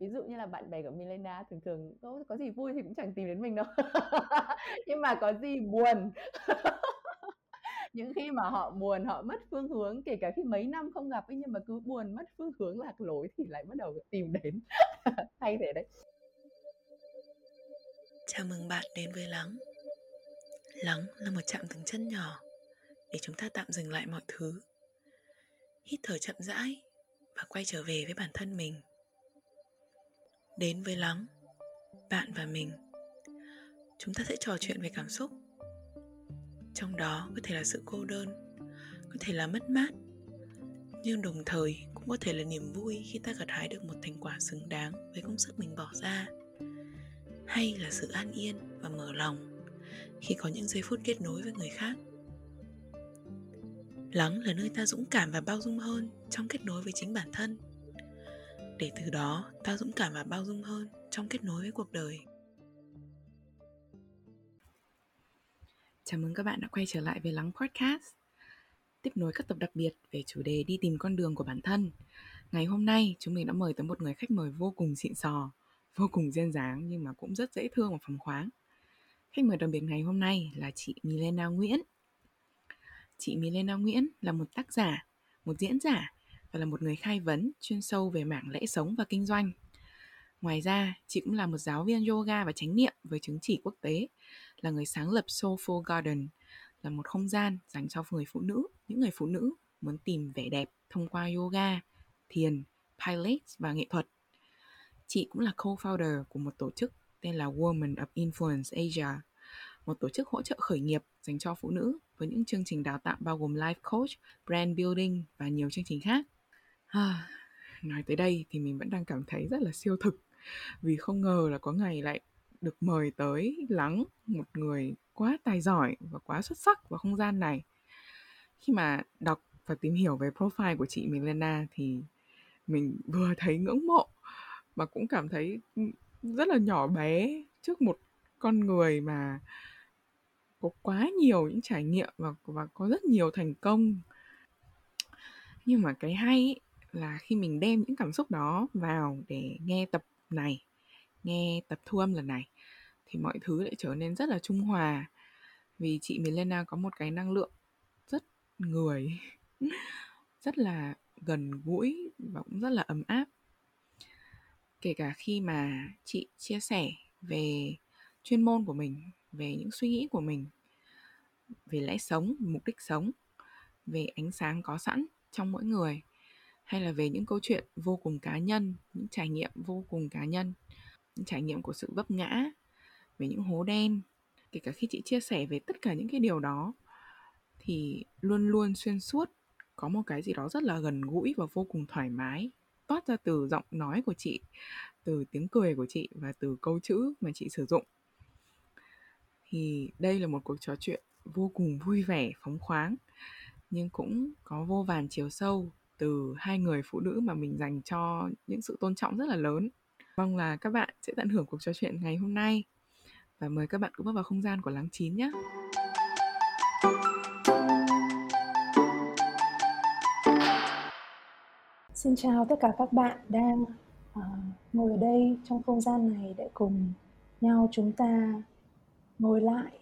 ví dụ như là bạn bè của Milena thường thường có có gì vui thì cũng chẳng tìm đến mình đâu. Nhưng mà có gì buồn. Những khi mà họ buồn, họ mất phương hướng, kể cả khi mấy năm không gặp ấy, nhưng mà cứ buồn mất phương hướng lạc lối thì lại bắt đầu tìm đến. Hay thế đấy. Chào mừng bạn đến với lắng. Lắng là một chạm từng chân nhỏ để chúng ta tạm dừng lại mọi thứ. Hít thở chậm rãi và quay trở về với bản thân mình đến với lắng bạn và mình. Chúng ta sẽ trò chuyện về cảm xúc. Trong đó có thể là sự cô đơn, có thể là mất mát, nhưng đồng thời cũng có thể là niềm vui khi ta gặt hái được một thành quả xứng đáng với công sức mình bỏ ra. Hay là sự an yên và mở lòng khi có những giây phút kết nối với người khác. Lắng là nơi ta dũng cảm và bao dung hơn trong kết nối với chính bản thân để từ đó ta dũng cảm và bao dung hơn trong kết nối với cuộc đời. Chào mừng các bạn đã quay trở lại với Lắng Podcast. Tiếp nối các tập đặc biệt về chủ đề đi tìm con đường của bản thân. Ngày hôm nay chúng mình đã mời tới một người khách mời vô cùng xịn sò Vô cùng duyên dáng nhưng mà cũng rất dễ thương và phóng khoáng. Khách mời đặc biệt ngày hôm nay là chị Milena Nguyễn. Chị Milena Nguyễn là một tác giả, một diễn giả và là một người khai vấn chuyên sâu về mảng lẽ sống và kinh doanh. Ngoài ra, chị cũng là một giáo viên yoga và chánh niệm với chứng chỉ quốc tế, là người sáng lập Soulful Garden, là một không gian dành cho người phụ nữ, những người phụ nữ muốn tìm vẻ đẹp thông qua yoga, thiền, pilates và nghệ thuật. Chị cũng là co-founder của một tổ chức tên là Women of Influence Asia, một tổ chức hỗ trợ khởi nghiệp dành cho phụ nữ với những chương trình đào tạo bao gồm life coach, brand building và nhiều chương trình khác. À, nói tới đây thì mình vẫn đang cảm thấy rất là siêu thực. Vì không ngờ là có ngày lại được mời tới lắng một người quá tài giỏi và quá xuất sắc vào không gian này. Khi mà đọc và tìm hiểu về profile của chị Milena thì mình vừa thấy ngưỡng mộ mà cũng cảm thấy ừ, rất là nhỏ bé trước một con người mà có quá nhiều những trải nghiệm và và có rất nhiều thành công. Nhưng mà cái hay ý, là khi mình đem những cảm xúc đó vào để nghe tập này, nghe tập thu âm lần này, thì mọi thứ lại trở nên rất là trung hòa. Vì chị Milena có một cái năng lượng rất người, rất là gần gũi và cũng rất là ấm áp. Kể cả khi mà chị chia sẻ về chuyên môn của mình, về những suy nghĩ của mình, về lẽ sống, mục đích sống, về ánh sáng có sẵn trong mỗi người hay là về những câu chuyện vô cùng cá nhân, những trải nghiệm vô cùng cá nhân, những trải nghiệm của sự vấp ngã về những hố đen, kể cả khi chị chia sẻ về tất cả những cái điều đó, thì luôn luôn xuyên suốt, có một cái gì đó rất là gần gũi và vô cùng thoải mái, toát ra từ giọng nói của chị, từ tiếng cười của chị và từ câu chữ mà chị sử dụng. Thì đây là một cuộc trò chuyện vô cùng vui vẻ, phóng khoáng, nhưng cũng có vô vàn chiều sâu từ hai người phụ nữ mà mình dành cho những sự tôn trọng rất là lớn. Mong là các bạn sẽ tận hưởng cuộc trò chuyện ngày hôm nay. Và mời các bạn cũng bước vào không gian của lắng chín nhé. Xin chào tất cả các bạn đang uh, ngồi ở đây trong không gian này để cùng nhau chúng ta ngồi lại,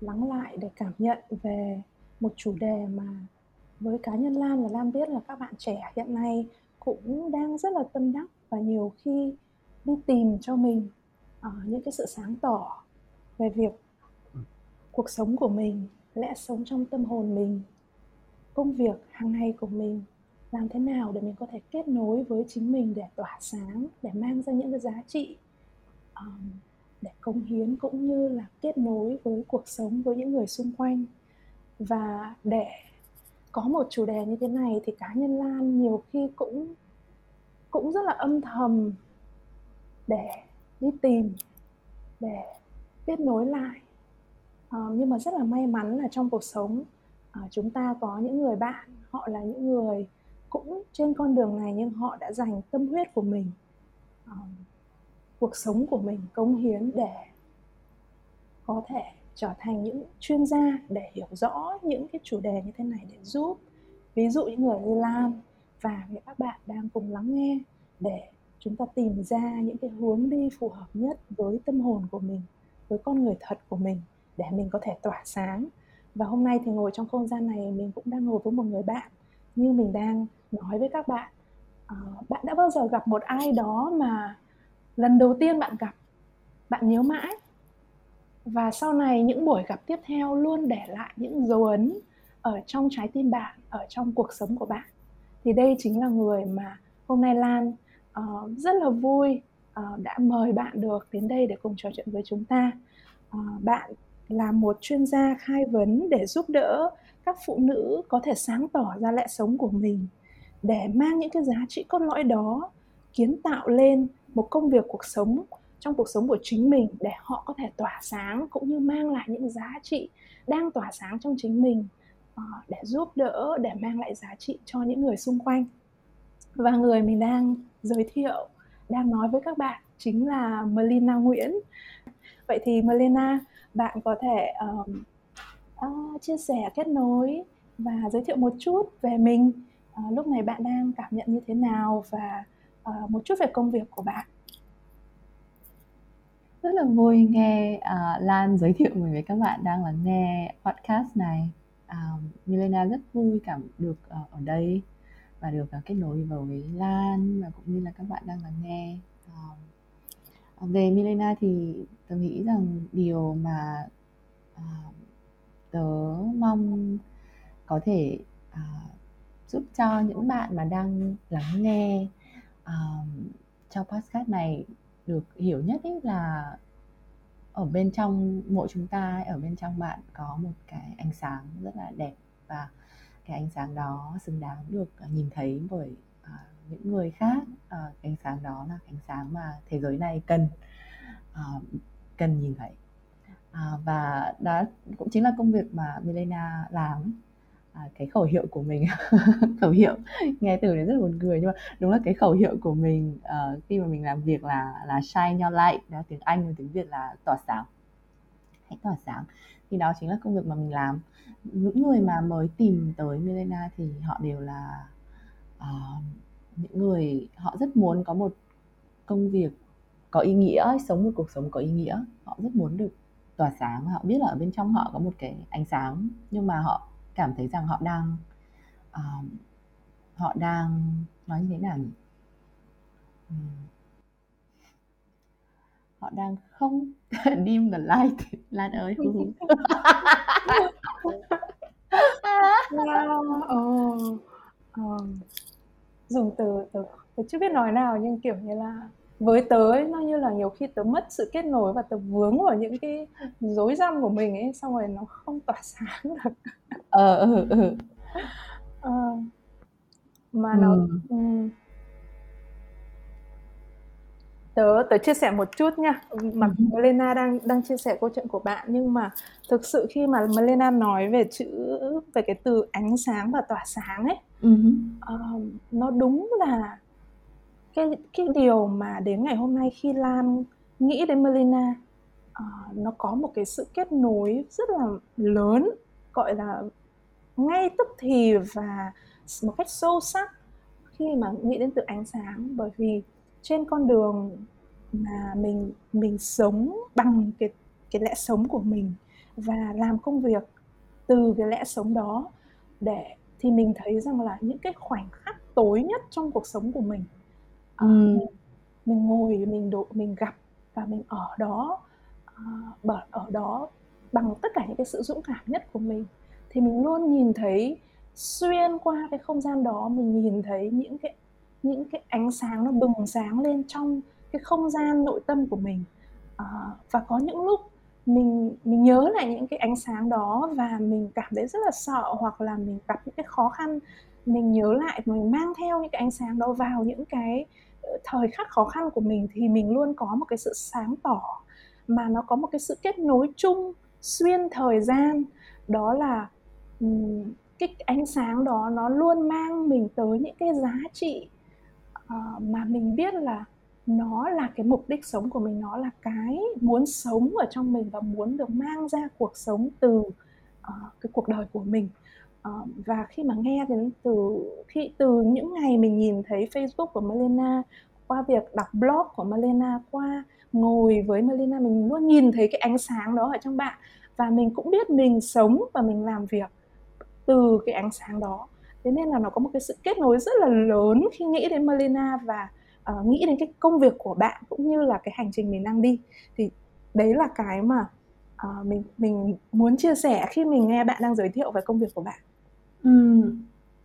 lắng lại để cảm nhận về một chủ đề mà với cá nhân Lan và Lan biết là các bạn trẻ hiện nay cũng đang rất là tâm đắc và nhiều khi đi tìm cho mình uh, những cái sự sáng tỏ về việc cuộc sống của mình lẽ sống trong tâm hồn mình công việc hàng ngày của mình làm thế nào để mình có thể kết nối với chính mình để tỏa sáng để mang ra những cái giá trị um, để cống hiến cũng như là kết nối với cuộc sống với những người xung quanh. Và để có một chủ đề như thế này thì cá nhân Lan nhiều khi cũng cũng rất là âm thầm để đi tìm để kết nối lại. À, nhưng mà rất là may mắn là trong cuộc sống à, chúng ta có những người bạn họ là những người cũng trên con đường này nhưng họ đã dành tâm huyết của mình à, cuộc sống của mình cống hiến để có thể trở thành những chuyên gia để hiểu rõ những cái chủ đề như thế này để giúp. Ví dụ những người như Lan và các bạn đang cùng lắng nghe để chúng ta tìm ra những cái hướng đi phù hợp nhất với tâm hồn của mình với con người thật của mình để mình có thể tỏa sáng. Và hôm nay thì ngồi trong không gian này mình cũng đang ngồi với một người bạn như mình đang nói với các bạn. Uh, bạn đã bao giờ gặp một ai đó mà lần đầu tiên bạn gặp? Bạn nhớ mãi? Và sau này những buổi gặp tiếp theo luôn để lại những dấu ấn ở trong trái tim bạn ở trong cuộc sống của bạn. Thì đây chính là người mà hôm nay lan uh, rất là vui uh, đã mời bạn được đến đây để cùng trò chuyện với chúng ta. Uh, bạn là một chuyên gia khai vấn để giúp đỡ các phụ nữ có thể sáng tỏ ra lẽ sống của mình để mang những cái giá trị cốt lõi đó kiến tạo lên một công việc cuộc sống trong cuộc sống của chính mình để họ có thể tỏa sáng cũng như mang lại những giá trị đang tỏa sáng trong chính mình ờ, để giúp đỡ để mang lại giá trị cho những người xung quanh. Và người mình đang giới thiệu đang nói với các bạn chính là Melina Nguyễn. Vậy thì Melina bạn có thể um, uh, chia sẻ kết nối và giới thiệu một chút về mình. Uh, lúc này bạn đang cảm nhận như thế nào và uh, một chút về công việc của bạn? Rất là vui nghe uh, Lan giới thiệu mình với các bạn đang lắng nghe podcast này. Uh, Milena rất vui cảm được uh, ở đây và được uh, kết nối với Lan và cũng như là các bạn đang lắng nghe. Uh, về Milena thì tớ nghĩ rằng điều mà uh, tớ mong có thể uh, giúp cho những bạn mà đang lắng nghe uh, cho podcast này được hiểu nhất ấy là ở bên trong mỗi chúng ta ở bên trong bạn có một cái ánh sáng rất là đẹp và cái ánh sáng đó xứng đáng được à, nhìn thấy bởi uh, những người khác. Uh, cái ánh sáng đó là ánh sáng mà thế giới này cần uh, cần nhìn thấy. Uh, và đó cũng chính là công việc mà Milena làm à, cái khẩu hiệu của mình khẩu hiệu nghe từ đấy rất là buồn cười nhưng mà đúng là cái khẩu hiệu của mình uh, khi mà mình làm việc là là shine your light đó tiếng Anh và tiếng Việt là tỏa sáng. Hãy tỏa sáng. Thì đó chính là công việc mà mình làm. Những người mà mới tìm tới Milena thì họ đều là uh, những người họ rất muốn có một công việc có ý nghĩa sống một cuộc sống có ý nghĩa. Họ rất muốn được tỏa sáng họ biết là ở bên trong họ có một cái ánh sáng nhưng mà họ cảm thấy rằng họ đang uh, họ đang nói như thế nào nhỉ uhm. họ đang không dim the light lan ơi wow. oh. oh. dùng từ từ từ chưa biết nói nào nhưng kiểu như là với tớ ấy, nó như là nhiều khi tớ mất sự kết nối và tớ vướng vào những cái rối rắm của mình ấy xong rồi nó không tỏa sáng được ờ ừ ừ ờ, mà nó ừ. Ừ. tớ tớ chia sẻ một chút nha mặc ừ. Melena đang đang chia sẻ câu chuyện của bạn nhưng mà thực sự khi mà Melena nói về chữ về cái từ ánh sáng và tỏa sáng ấy uh, nó đúng là cái cái điều mà đến ngày hôm nay khi Lan nghĩ đến Melina uh, nó có một cái sự kết nối rất là lớn gọi là ngay tức thì và một cách sâu sắc khi mà nghĩ đến từ ánh sáng. Bởi vì trên con đường mà mình mình sống bằng cái cái lẽ sống của mình và làm công việc từ cái lẽ sống đó để thì mình thấy rằng là những cái khoảnh khắc tối nhất trong cuộc sống của mình ừ. uh, mình ngồi mình độ mình gặp và mình ở đó uh, ở đó bằng tất cả những cái sự dũng cảm nhất của mình thì mình luôn nhìn thấy xuyên qua cái không gian đó mình nhìn thấy những cái những cái ánh sáng nó bừng sáng lên trong cái không gian nội tâm của mình à, và có những lúc mình mình nhớ lại những cái ánh sáng đó và mình cảm thấy rất là sợ hoặc là mình gặp những cái khó khăn mình nhớ lại mình mang theo những cái ánh sáng đó vào những cái ờ, thời khắc khó khăn của mình thì mình luôn có một cái sự sáng tỏ mà nó có một cái sự kết nối chung xuyên thời gian. Đó là cái ánh sáng đó nó luôn mang mình tới những cái giá trị uh, mà mình biết là nó là cái mục đích sống của mình nó là cái muốn sống ở trong mình và muốn được mang ra cuộc sống từ uh, cái cuộc đời của mình. Ờ, và khi mà nghe đến từ khi từ những ngày mình nhìn thấy Facebook của Melena qua việc đọc blog của Melena qua ngồi với Melena mình luôn nhìn thấy cái ánh sáng đó ở trong bạn. Và mình cũng biết mình sống và mình làm việc từ cái ánh sáng đó. Thế nên là nó có một cái sự kết nối rất là lớn khi nghĩ đến Melena và uh, nghĩ đến cái công việc của bạn cũng như là cái hành trình mình đang đi. Thì đấy là cái mà uh, mình mình muốn chia sẻ khi mình nghe bạn đang giới thiệu về công việc của bạn. Ừ.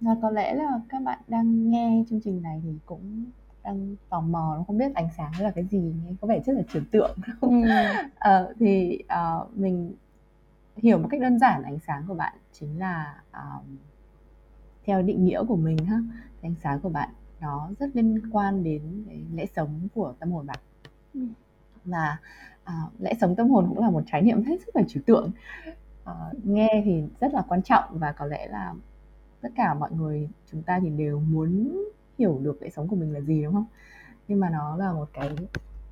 Và có lẽ là các bạn đang nghe chương trình này thì cũng đang tò mò không biết ánh sáng là cái gì có vẻ rất là trừu tượng ừ. uh, thì uh, mình hiểu một cách đơn giản ánh sáng của bạn chính là uh, theo định nghĩa của mình ha ánh sáng của bạn nó rất liên quan đến cái lẽ sống của tâm hồn bạn ừ. và uh, lẽ sống tâm hồn cũng là một khái niệm hết sức là trừu tượng uh, nghe thì rất là quan trọng và có lẽ là tất cả mọi người chúng ta thì đều muốn hiểu được cái sống của mình là gì đúng không? Nhưng mà nó là một cái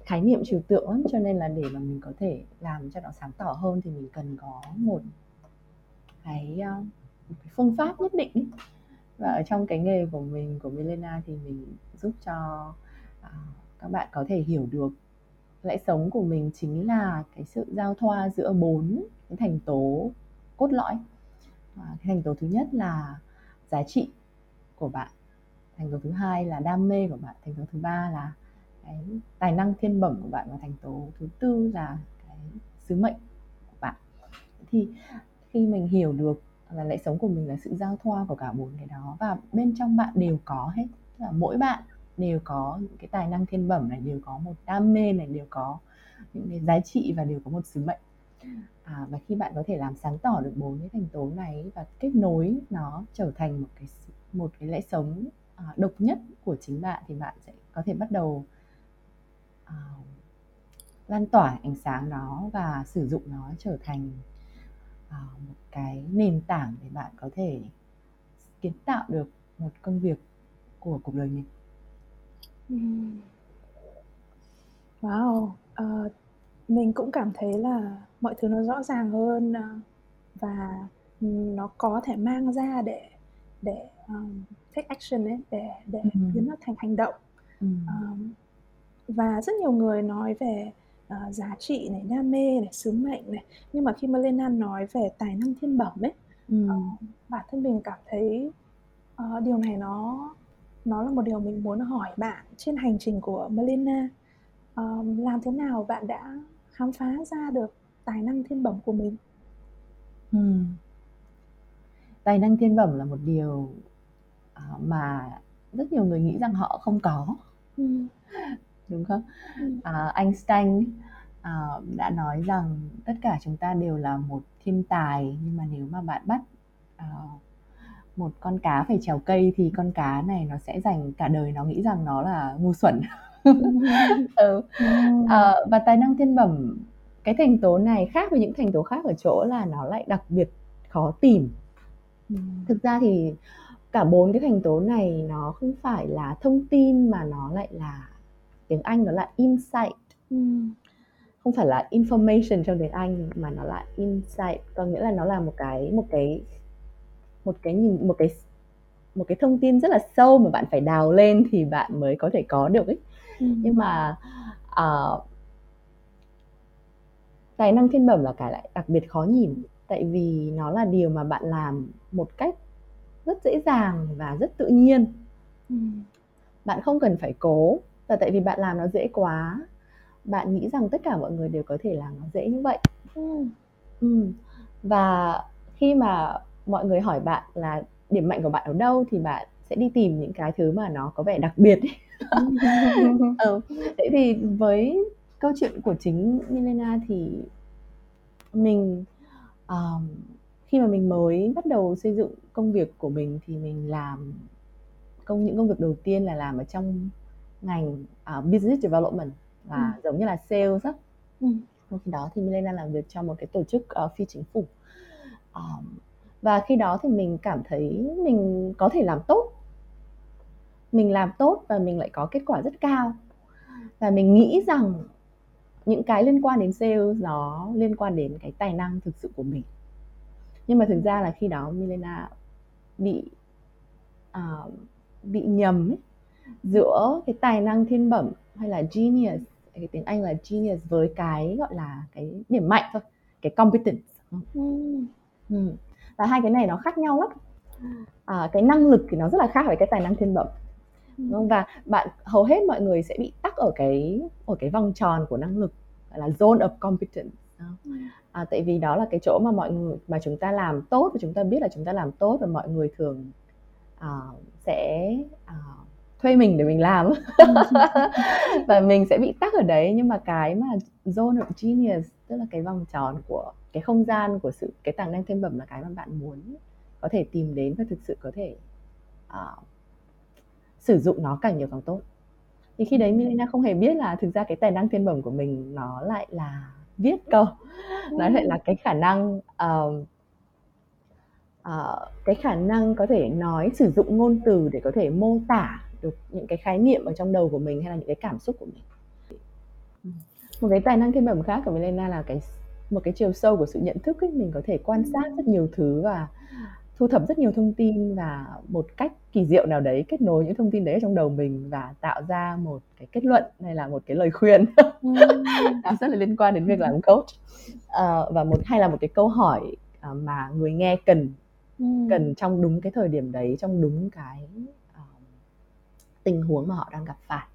khái niệm trừu tượng lắm cho nên là để mà mình có thể làm cho nó sáng tỏ hơn thì mình cần có một cái, ờ, một cái phương pháp nhất định và ở trong cái nghề của mình của Milena thì mình giúp cho uh, các bạn có thể hiểu được lẽ sống của mình chính là cái sự giao thoa giữa bốn cái thành tố cốt lõi. À, cái thành tố thứ nhất là giá trị của bạn. Thành tố thứ hai là đam mê của bạn. Thành tố thứ ba là cái tài năng thiên bẩm của bạn. Và thành tố thứ tư là cái sứ mệnh của bạn. Thì khi mình hiểu được là lẽ sống của mình là sự giao thoa của cả bốn cái đó và bên trong bạn đều có hết tức là mỗi bạn đều có những cái tài năng thiên bẩm này đều có một đam mê này đều có những cái giá trị và đều có một sứ mệnh à, và khi bạn có thể làm sáng tỏ được bốn cái thành tố này và kết nối nó trở thành một cái một cái lẽ sống à, độc nhất của chính bạn thì bạn sẽ có thể bắt đầu à, lan tỏa ánh sáng đó và sử dụng nó trở thành à, một cái nền tảng để bạn có thể kiến tạo được một công việc của cuộc đời mình. Wow, uh, mình cũng cảm thấy là mọi thứ nó rõ ràng hơn, ờ, và, nó có thể mang ra để để, ờm, take action ấy, để để Ừm. biến nó thành hành động. Ừm. Ờm, và rất nhiều người nói về, ờ, giá trị này, đam mê này, sứ mệnh này, nhưng mà khi mà Lena nói về tài năng thiên bẩm ấy, ờ, bản thân mình cảm thấy, ờ, điều này nó nó là một điều mình muốn hỏi bạn trên hành trình của Melina. Ờ, làm thế nào bạn đã khám phá ra được tài năng thiên bẩm của mình? Ừm. Tài năng thiên bẩm là một điều, ờ, mà rất nhiều người nghĩ rằng họ không có. Ừm. Đúng không? Ừm. À, Einstein, ờ, đã nói rằng tất cả chúng ta đều là một thiên tài, nhưng mà nếu mà bạn bắt, ờ một con cá phải trèo cây thì con cá này nó sẽ dành cả đời nó nghĩ rằng nó là ngu xuẩn ừ. à, và tài năng thiên bẩm cái thành tố này khác với những thành tố khác ở chỗ là nó lại đặc biệt khó tìm. Thực ra thì cả bốn cái thành tố này nó không phải là thông tin mà nó lại là tiếng anh nó là insight. Không phải là information trong tiếng anh mà nó là insight. Có nghĩa là nó là một cái một cái một cái nhìn một cái một cái thông tin rất là sâu mà bạn phải đào lên thì bạn mới có thể có được ấy ừ. nhưng mà uh, tài năng thiên bẩm là cái lại đặc biệt khó nhìn tại vì nó là điều mà bạn làm một cách rất dễ dàng và rất tự nhiên ừ. bạn không cần phải cố và tại vì bạn làm nó dễ quá bạn nghĩ rằng tất cả mọi người đều có thể làm nó dễ như vậy ừ. Ừ. và khi mà mọi người hỏi bạn là điểm mạnh của bạn ở đâu thì bạn sẽ đi tìm những cái thứ mà nó có vẻ đặc biệt ừ. thế thì với câu chuyện của chính Milena thì mình um, khi mà mình mới bắt đầu xây dựng công việc của mình thì mình làm công những công việc đầu tiên là làm ở trong ngành uh, business development là ừ. giống như là sales á. Ừ. Khi đó thì Milena làm việc cho một cái tổ chức uh, phi chính phủ. Um, và khi đó thì mình cảm thấy mình có thể làm tốt mình làm tốt và mình lại có kết quả rất cao. Và mình nghĩ rằng những cái liên quan đến sales nó liên quan đến cái tài năng thực sự của mình. Nhưng mà thực ra là khi đó Milena bị uh, bị nhầm ấy giữa cái tài năng thiên bẩm hay là genius cái tiếng Anh là genius với cái gọi là cái điểm mạnh thôi cái competence. Ừ. Ừ. và hai cái này nó khác nhau lắm. À, cái năng lực thì nó rất là khác với cái tài năng thiên bẩm ừ. và bạn hầu hết mọi người sẽ bị tắc ở cái ở cái vòng tròn của năng lực là zone of competence ừ. à, tại vì đó là cái chỗ mà mọi người mà chúng ta làm tốt và chúng ta biết là chúng ta làm tốt và mọi người thường uh, sẽ uh, thuê mình để mình làm và mình sẽ bị tắc ở đấy nhưng mà cái mà zone of genius tức là cái vòng tròn của cái không gian của sự cái tài năng thêm bẩm là cái mà bạn muốn có thể tìm đến và thực sự có thể uh, sử dụng nó càng nhiều càng tốt. Thì khi đấy Milena không hề biết là thực ra cái tài năng thiên bẩm của mình nó lại là viết câu nó lại là cái khả năng uh, uh, cái khả năng có thể nói sử dụng ngôn từ để có thể mô tả được những cái khái niệm ở trong đầu của mình hay là những cái cảm xúc của mình. Một cái tài năng thiên bẩm khác của Milena là cái một cái chiều sâu của sự nhận thức ấy. Mình có thể quan sát rất nhiều thứ và thu thập rất nhiều thông tin và một cách kỳ diệu nào đấy kết nối những thông tin đấy ở trong đầu mình và tạo ra một cái kết luận hay là một cái lời khuyên nó rất là liên quan đến việc làm coach. Uh, và một hay là một cái câu hỏi uh, mà người nghe cần cần trong đúng cái thời điểm đấy trong đúng cái tình huống mà họ đang gặp phải.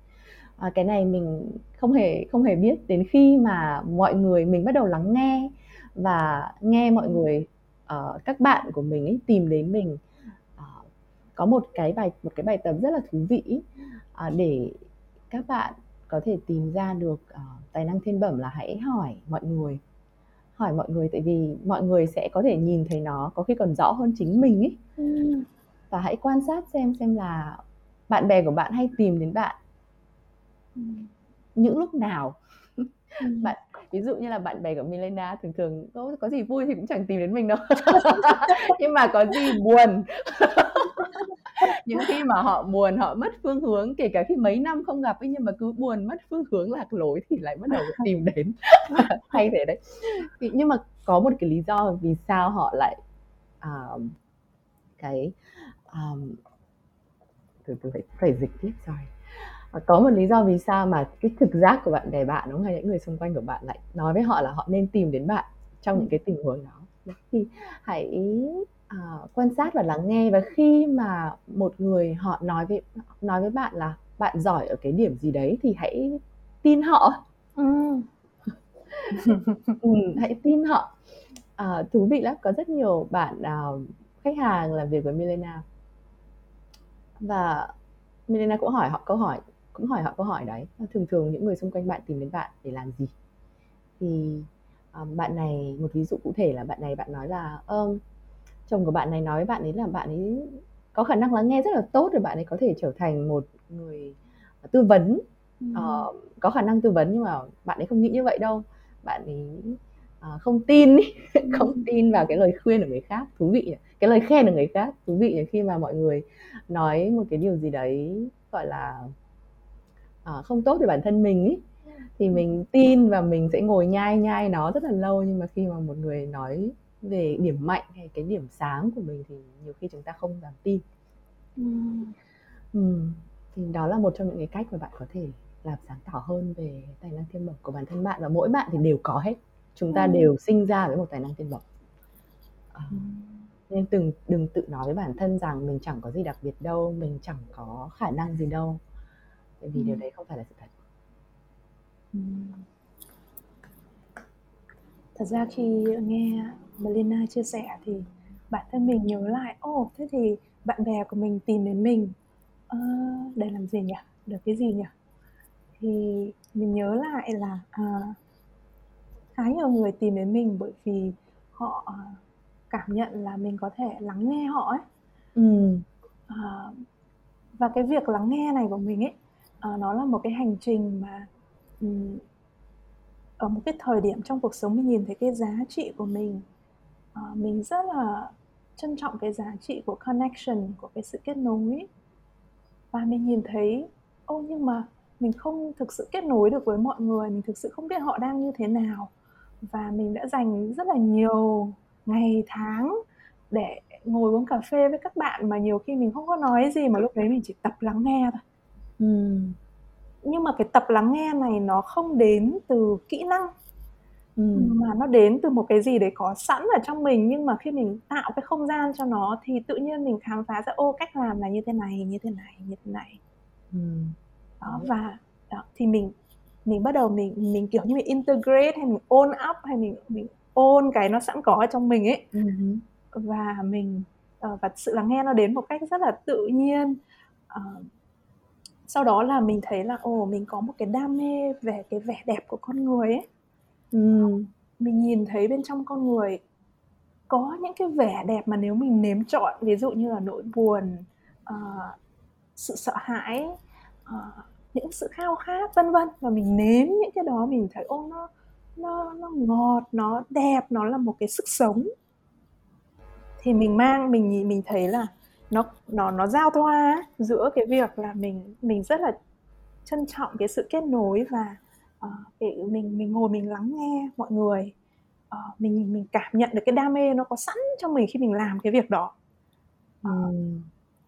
À, cái này mình không hề không hề biết đến khi mà mọi người mình bắt đầu lắng nghe và nghe mọi người uh, các bạn của mình ấy tìm đến mình uh, có một cái bài một cái bài tập rất là thú vị uh, để các bạn có thể tìm ra được uh, tài năng thiên bẩm là hãy hỏi mọi người hỏi mọi người tại vì mọi người sẽ có thể nhìn thấy nó có khi còn rõ hơn chính mình ấy ừ. và hãy quan sát xem xem là bạn bè của bạn hay tìm đến bạn ừ. những lúc nào ừ. bạn ví dụ như là bạn bè của Milena thường thường có có gì vui thì cũng chẳng tìm đến mình đâu. Nhưng mà có gì buồn? Những khi mà họ buồn họ mất phương hướng kể cả khi mấy năm không gặp ấy nhưng mà cứ buồn mất phương hướng lạc lối thì lại bắt đầu tìm đến. Hay thế đấy. Thì, nhưng mà có một cái lý do vì sao họ lại uh, cái um, từ từ phải phải dịch tiếp rồi có một lý do vì sao mà cái thực giác của bạn bè bạn đúng hay những người xung quanh của bạn lại nói với họ là họ nên tìm đến bạn trong những cái tình huống đó. Thì hãy uh, quan sát và lắng nghe. Và khi mà một người họ nói với nói với bạn là bạn giỏi ở cái điểm gì đấy thì hãy tin họ. Ừ. ừ, hãy tin họ. À, thú vị lắm có rất nhiều bạn uh, khách hàng làm việc với Milena. Và Milena cũng hỏi họ câu hỏi cũng hỏi họ câu hỏi đấy. Thường thường những người xung quanh bạn tìm đến bạn để làm gì? Thì um, bạn này một ví dụ cụ thể là bạn này bạn nói là um, chồng của bạn này nói bạn ấy là bạn ấy có khả năng lắng nghe rất là tốt rồi bạn ấy có thể trở thành một người tư vấn. Ừ. uh, có khả năng tư vấn nhưng mà bạn ấy không nghĩ như vậy đâu. Bạn ấy uh, không tin không tin vào cái lời khuyên của người khác. Thú vị nhỉ? cái lời khen của người khác. Thú vị nhỉ? khi mà mọi người nói một cái điều gì đấy gọi là uh, không tốt về bản thân mình ý thì mình tin và mình sẽ ngồi nhai nhai nó rất là lâu nhưng mà khi mà một người nói về điểm mạnh hay cái điểm sáng của mình thì nhiều khi chúng ta không dám tin ừ. Ừ. thì đó là một trong những cái cách mà bạn có thể làm sáng tỏ hơn về tài năng thiên bẩm của bản thân bạn và mỗi bạn thì đều có hết chúng ta ừ. đều sinh ra với một tài năng thiên bẩm à, ừ. nên đừng đừng tự nói với bản thân rằng mình chẳng có gì đặc biệt đâu mình chẳng có khả năng gì đâu bởi vì ừ. điều đấy không phải là sự thật. Thật ra khi nghe Melina chia sẻ thì bản thân mình nhớ lại ồ oh, thế thì bạn bè của mình tìm đến mình. Uh, để làm gì nhỉ? Được cái gì nhỉ? Thì mình nhớ lại là uh, khá nhiều người tìm đến mình bởi vì họ uh, cảm nhận là mình có thể lắng nghe họ ấy. Ừ. uh, và cái việc lắng nghe này của mình ấy uh, nó là một cái hành trình mà um, ở một cái thời điểm trong cuộc sống mình nhìn thấy cái giá trị của mình. Uh, mình rất là trân trọng cái giá trị của connection của cái sự kết nối. Và mình nhìn thấy ô nhưng mà mình không thực sự kết nối được với mọi người mình thực sự không biết họ đang như thế nào. Và mình đã dành rất là nhiều ngày tháng để ngồi uống cà phê với các bạn mà nhiều khi mình không có nói gì mà lúc đấy mình chỉ tập lắng nghe thôi. Ừm. Nhưng mà cái tập lắng nghe này nó không đến từ kỹ năng Ừm. mà nó đến từ một cái gì đấy có sẵn ở trong mình nhưng mà khi mình tạo cái không gian cho nó thì tự nhiên mình khám phá ra ô cách làm là như thế này như thế này như thế này Ừm. đó và đó, thì mình mình bắt đầu mình mình kiểu như mình integrate hay mình own up hay mình mình ôn cái nó sẵn có ở trong mình ấy Ừm và mình ờ, và sự lắng nghe nó đến một cách rất là tự nhiên Ờ, sau đó là mình thấy là ồ mình có một cái đam mê về cái vẻ đẹp của con người ấy. Ừm. mình nhìn thấy bên trong con người có những cái vẻ đẹp mà nếu mình nếm trọn ví dụ như là nỗi buồn ờ, sự sợ hãi ờ, những sự khao khát vân vân. Và mình nếm những cái đó mình thấy ô nó nó nó ngọt nó đẹp nó là một cái sức sống. Thì mình mang mình nhìn- mình thấy là nó nó nó giao thoa giữa cái việc là mình mình rất là trân trọng cái sự kết nối và cái mình mình ngồi mình lắng nghe mọi người. Ờ, mình mình cảm nhận được cái đam mê nó có sẵn trong mình khi mình làm cái việc đó. Ừm.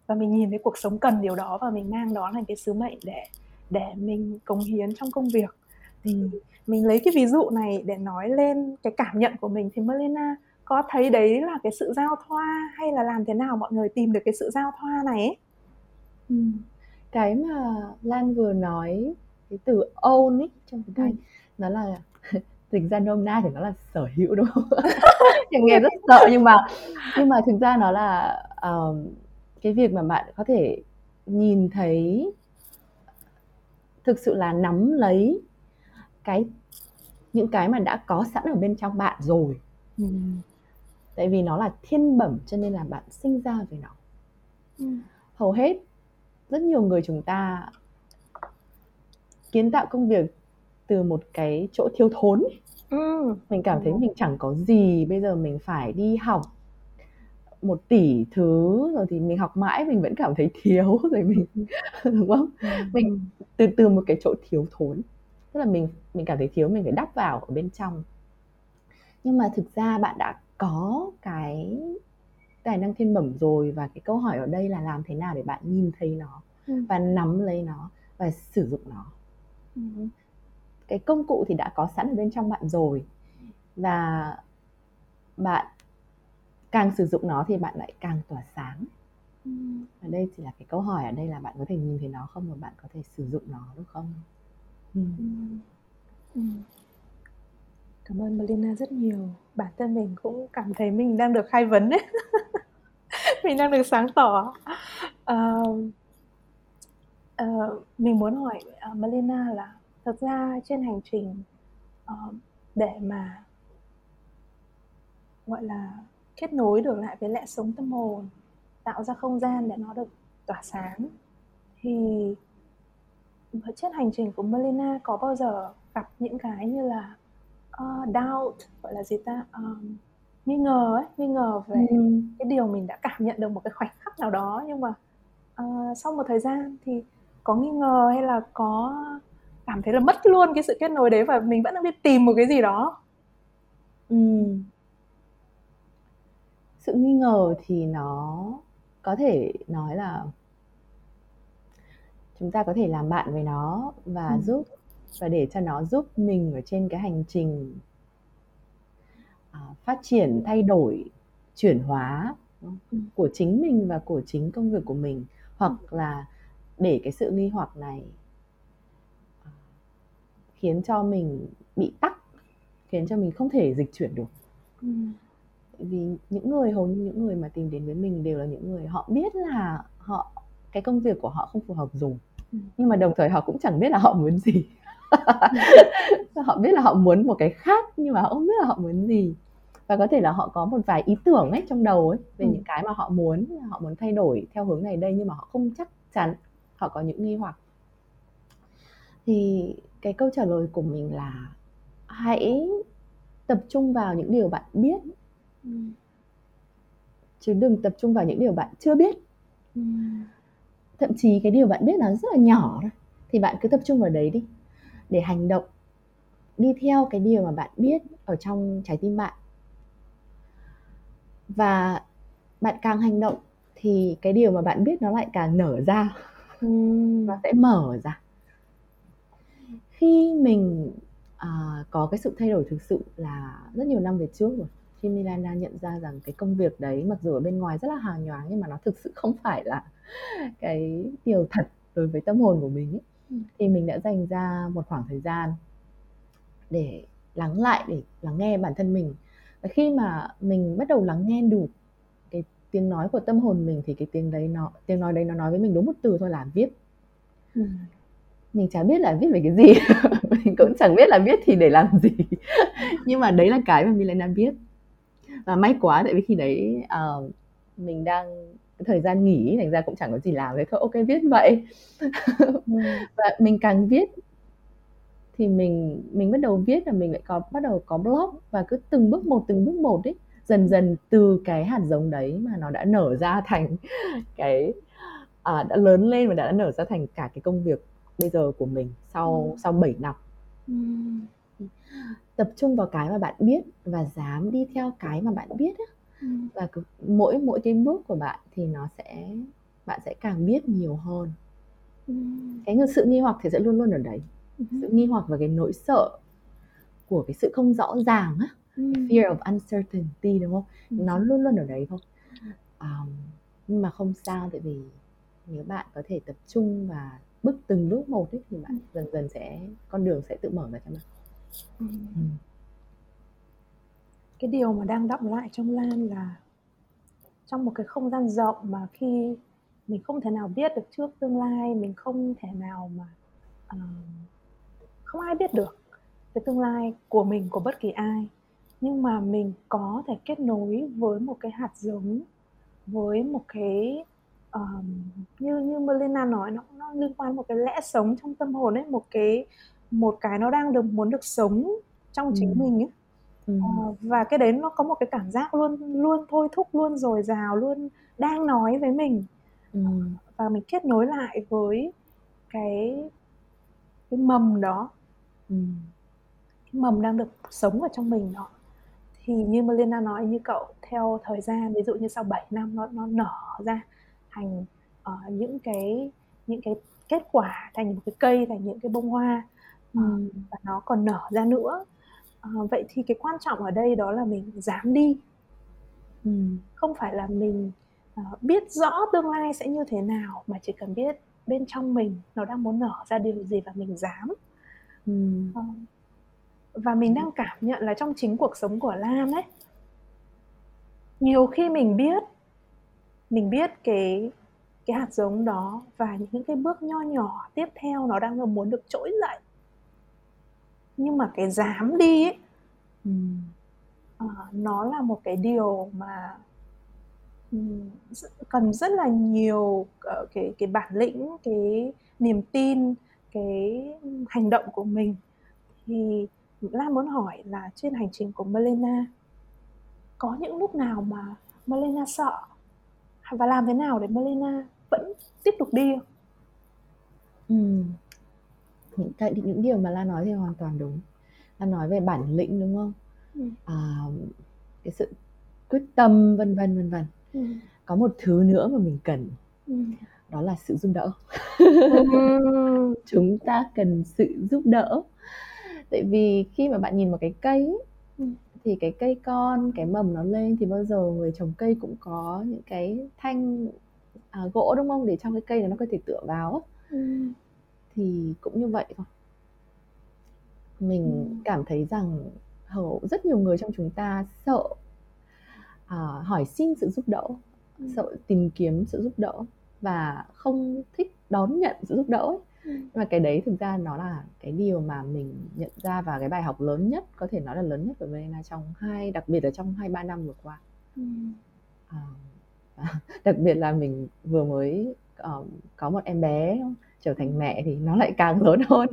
và mình nhìn thấy cuộc sống cần điều đó và mình mang đó thành cái sứ mệnh để để mình cống hiến trong công việc. Thì mình lấy cái ví dụ này để nói lên cái cảm nhận của mình thì Melina có thấy đấy là cái sự giao thoa hay là làm thế nào mọi người tìm được cái sự giao thoa này ấy? Ừm. Cái mà Lan vừa nói cái từ own ấy trong tiếng Anh Ừm. nó là dịch ra nôm na thì nó là sở hữu đúng không? thì nghe rất sợ nhưng mà nhưng mà thực ra nó là ờm, cái việc mà bạn có thể nhìn thấy thực sự là nắm lấy cái những cái mà đã có sẵn ở bên trong bạn rồi Ừm. Tại vì nó là thiên bẩm cho nên là bạn sinh ra với nó Ừm. hầu hết rất nhiều người chúng ta kiến tạo công việc từ một cái chỗ thiếu thốn. Ừm. mình cảm thấy mình chẳng có gì bây giờ mình phải đi học một tỷ thứ rồi thì mình học mãi mình vẫn cảm thấy thiếu rồi mình đúng không mình từ từ một cái chỗ thiếu thốn tức là mình mình cảm thấy thiếu mình phải đắp vào ở bên trong nhưng mà thực ra bạn đã có cái tài năng thiên bẩm rồi và cái câu hỏi ở đây là làm thế nào để bạn nhìn thấy nó Ừm. và nắm lấy nó và sử dụng nó Ừm. cái công cụ thì đã có sẵn ở bên trong bạn rồi và bạn càng sử dụng nó thì bạn lại càng tỏa sáng Ừm. ở đây chỉ là cái câu hỏi ở đây là bạn có thể nhìn thấy nó không và bạn có thể sử dụng nó được không Ừm. Ừm. Cảm ơn Melina rất nhiều. Bản thân mình cũng cảm thấy mình đang được khai vấn đấy. mình đang được sáng tỏ. uh, uh, mình muốn hỏi uh, Melina là thật ra trên hành trình uh, để mà gọi là kết nối được lại với lẽ sống tâm hồn, tạo ra không gian để nó được tỏa sáng thì trên hành trình của Melina có bao giờ gặp những cái như là ờ, doubt gọi là gì ta Ờm, nghi ngờ ấy nghi ngờ về Ừm. cái điều mình đã cảm nhận được một cái khoảnh khắc nào đó nhưng mà ờ, sau một thời gian thì có nghi ngờ hay là có cảm thấy là mất luôn cái sự kết nối đấy và mình vẫn đang đi tìm một cái gì đó Ừm. sự nghi ngờ thì nó có thể nói là chúng ta có thể làm bạn với nó và Ừm. giúp và để cho nó giúp mình ở trên cái hành trình à, phát triển thay đổi chuyển hóa của chính mình và của chính công việc của mình hoặc là để cái sự nghi hoặc này à, khiến cho mình bị tắc khiến cho mình không thể dịch chuyển được Ừm. vì những người hầu như những người mà tìm đến với mình đều là những người họ biết là họ cái công việc của họ không phù hợp rồi Ừ. nhưng mà đồng thời họ cũng chẳng biết là họ muốn gì họ biết là họ muốn một cái khác nhưng mà họ không biết là họ muốn gì và có thể là họ có một vài ý tưởng ấy trong đầu ấy về Ừ. những cái mà họ muốn họ muốn thay đổi theo hướng này đây nhưng mà họ không chắc chắn họ có những nghi hoặc thì cái câu trả lời của mình là hãy tập trung vào những điều bạn biết Ừm. chứ đừng tập trung vào những điều bạn chưa biết Ừm. thậm chí cái điều bạn biết nó rất là nhỏ thôi thì bạn cứ tập trung vào đấy đi để hành động đi theo cái điều mà bạn biết ở trong trái tim bạn. Và bạn càng hành động thì cái điều mà bạn biết nó lại càng nở ra nó sẽ mở ra. Khi mình à, có cái sự thay đổi thực sự là rất nhiều năm về trước rồi khi Milana nhận ra rằng cái công việc đấy mặc dù ở bên ngoài rất là hào nhoáng nhưng mà nó thực sự không phải là cái điều thật đối với tâm hồn của mình ấy. Thì mình đã dành ra một khoảng thời gian để lắng lại để lắng nghe bản thân mình. Và khi mà mình bắt đầu lắng nghe đủ cái tiếng nói của tâm hồn mình thì cái tiếng đấy nó tiếng nói đấy nó nói với mình đúng một từ thôi là viết. Ừ. mình chả biết là viết về cái gì. Mình cũng chẳng biết là viết thì để làm gì. Nhưng mà đấy là cái mà Milena biết và may quá tại vì khi đấy uh, mình đang thời gian nghỉ thành ra cũng chẳng có gì làm thế thôi ok viết vậy ừ. và mình càng viết thì mình mình bắt đầu viết là mình lại có bắt đầu có blog và cứ từng bước một từng bước một ấy dần dần từ cái hạt giống đấy mà nó đã nở ra thành cái à, đã lớn lên và đã nở ra thành cả cái công việc bây giờ của mình sau ừ. sau 7 năm ừ. tập trung vào cái mà bạn biết và dám đi theo cái mà bạn biết á và mỗi mỗi cái bước của bạn thì nó sẽ bạn sẽ càng biết nhiều hơn cái sự nghi hoặc thì sẽ luôn luôn ở đấy ừ. sự nghi hoặc và cái nỗi sợ của cái sự không rõ ràng á ừ. fear of uncertainty đúng không ừ. nó luôn luôn ở đấy thôi um, nhưng mà không sao tại vì nếu bạn có thể tập trung và bước từng bước một ấy, thì bạn ừ. dần dần sẽ con đường sẽ tự mở ra cho bạn ừ. Ừ. cái điều mà đang đọng lại trong Lan là trong một cái không gian rộng mà khi mình không thể nào biết được trước tương lai mình không thể nào mà uh, không ai biết được cái tương lai của mình của bất kỳ ai nhưng mà mình có thể kết nối với một cái hạt giống với một cái um, như như Melina nói nó nó liên quan một cái lẽ sống trong tâm hồn ấy một cái một cái nó đang được muốn được sống trong chính ừ. mình ấy uh, và cái đấy nó có một cái cảm giác luôn luôn thôi thúc luôn dồi dào luôn đang nói với mình. Ừ. và mình kết nối lại với cái cái mầm đó. Ừ. cái mầm đang được sống ở trong mình đó. Thì như Melina nói như cậu theo thời gian ví dụ như sau 7 năm nó nó nở ra thành uh, những cái những cái kết quả thành một cái cây thành những cái bông hoa uh, và nó còn nở ra nữa uh, vậy thì cái quan trọng ở đây đó là mình dám đi ừ. không phải là mình uh, biết rõ tương lai sẽ như thế nào mà chỉ cần biết bên trong mình nó đang muốn nở ra điều gì và mình dám ừ. uh, và mình đang cảm nhận là trong chính cuộc sống của Lam ấy nhiều khi mình biết mình biết cái cái hạt giống đó và những cái bước nho nhỏ tiếp theo nó đang muốn được trỗi dậy nhưng mà cái dám đi ấy ừ. uh, nó là một cái điều mà um, cần rất là nhiều uh, cái cái bản lĩnh cái niềm tin cái hành động của mình thì Lan muốn hỏi là trên hành trình của Melena có những lúc nào mà Melena sợ và làm thế nào để Melena vẫn tiếp tục đi không? Ừ. Những cái những điều mà Lan nói thì hoàn toàn đúng. Lan nói về bản lĩnh đúng không? Ừ. À, cái sự quyết tâm vân vân vân vân. Ừ. Có một thứ nữa mà mình cần. Ừ. Đó là sự giúp đỡ. Ừ. Chúng ta cần sự giúp đỡ. Tại vì khi mà bạn nhìn một cái cây ừ thì cái cây con cái mầm nó lên thì bao giờ người trồng cây cũng có những cái thanh à, gỗ đúng không để trong cái cây này nó có thể tựa vào ừ. Thì cũng như vậy thôi mình ừ. cảm thấy rằng hầu rất nhiều người trong chúng ta sợ à, hỏi xin sự giúp đỡ ừ. sợ tìm kiếm sự giúp đỡ và không thích đón nhận sự giúp đỡ ấy nhưng mà cái đấy thực ra nó là cái điều mà mình nhận ra và cái bài học lớn nhất có thể nói là lớn nhất của Verena trong hai đặc biệt là trong hai ba năm vừa qua ừ. à, đặc biệt là mình vừa mới uh, có một em bé trở thành mẹ thì nó lại càng lớn hơn.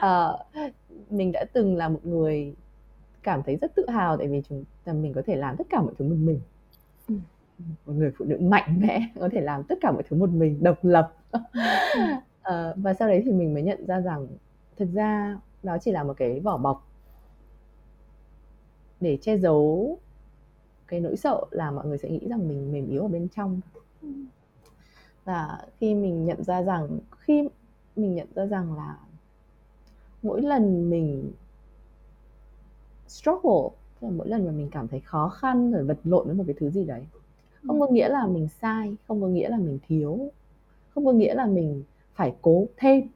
À, mình đã từng là một người cảm thấy rất tự hào tại vì chúng là mình có thể làm tất cả mọi thứ một mình. Ừ. một người phụ nữ mạnh mẽ có thể làm tất cả mọi thứ một mình độc lập. Ờ, và sau đấy thì mình mới nhận ra rằng thực ra đó chỉ là một cái vỏ bọc để che giấu cái nỗi sợ là mọi người sẽ nghĩ rằng mình mềm yếu ở bên trong là khi mình nhận ra rằng khi mình nhận ra rằng là mỗi lần mình struggle tức là mỗi lần mà mình cảm thấy khó khăn rồi vật lộn với một cái thứ gì đấy không có nghĩa là mình sai không có nghĩa là mình thiếu không có nghĩa là mình phải cố thêm